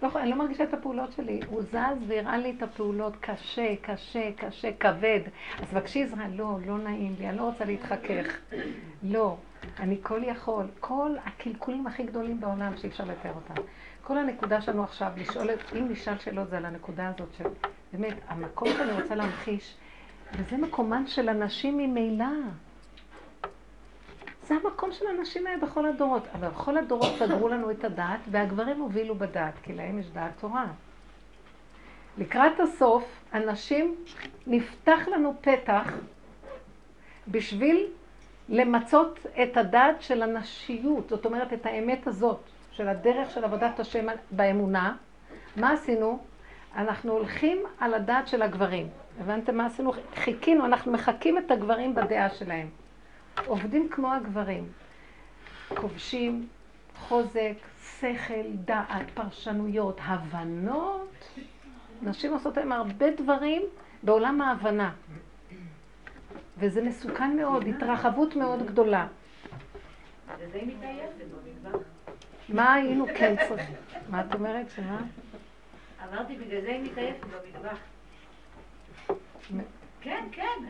[SPEAKER 1] לא, אני לא מרגישה את הפעולות שלי. הוא זז והראה לי את הפעולות קשה, קשה, קשה, כבד. אז בבקשי עזרה, לא, לא נעים לי, אני לא רוצה להתחכך. לא, אני כל יכול. כל הקלקולים הכי גדולים בעולם שאי אפשר לתאר אותם. כל הנקודה שלנו עכשיו, לשאול, אם נשאל שאלות זה על הנקודה הזאת של, באמת, המקום שאני רוצה להמחיש, וזה מקומן של הנשים ממילא. זה המקום של הנשים היה בכל הדורות. אבל בכל הדורות סגרו לנו את הדעת, והגברים הובילו בדעת, כי להם יש דעת תורה. לקראת הסוף, הנשים, נפתח לנו פתח בשביל למצות את הדעת של הנשיות, זאת אומרת, את האמת הזאת, של הדרך של עבודת השם באמונה. מה עשינו? אנחנו הולכים על הדעת של הגברים. הבנתם מה עשינו? חיכינו, אנחנו מחקים את הגברים בדעה שלהם. עובדים כמו הגברים. כובשים, חוזק, שכל, דעת, פרשנויות, הבנות. נשים עושות להם הרבה דברים בעולם ההבנה. וזה מסוכן מאוד, התרחבות מאוד גדולה. מה היינו כן צריכים? מה את אומרת? שמה?
[SPEAKER 3] אמרתי, בגלל זה היא מתעייפת במטבח. כן, כן.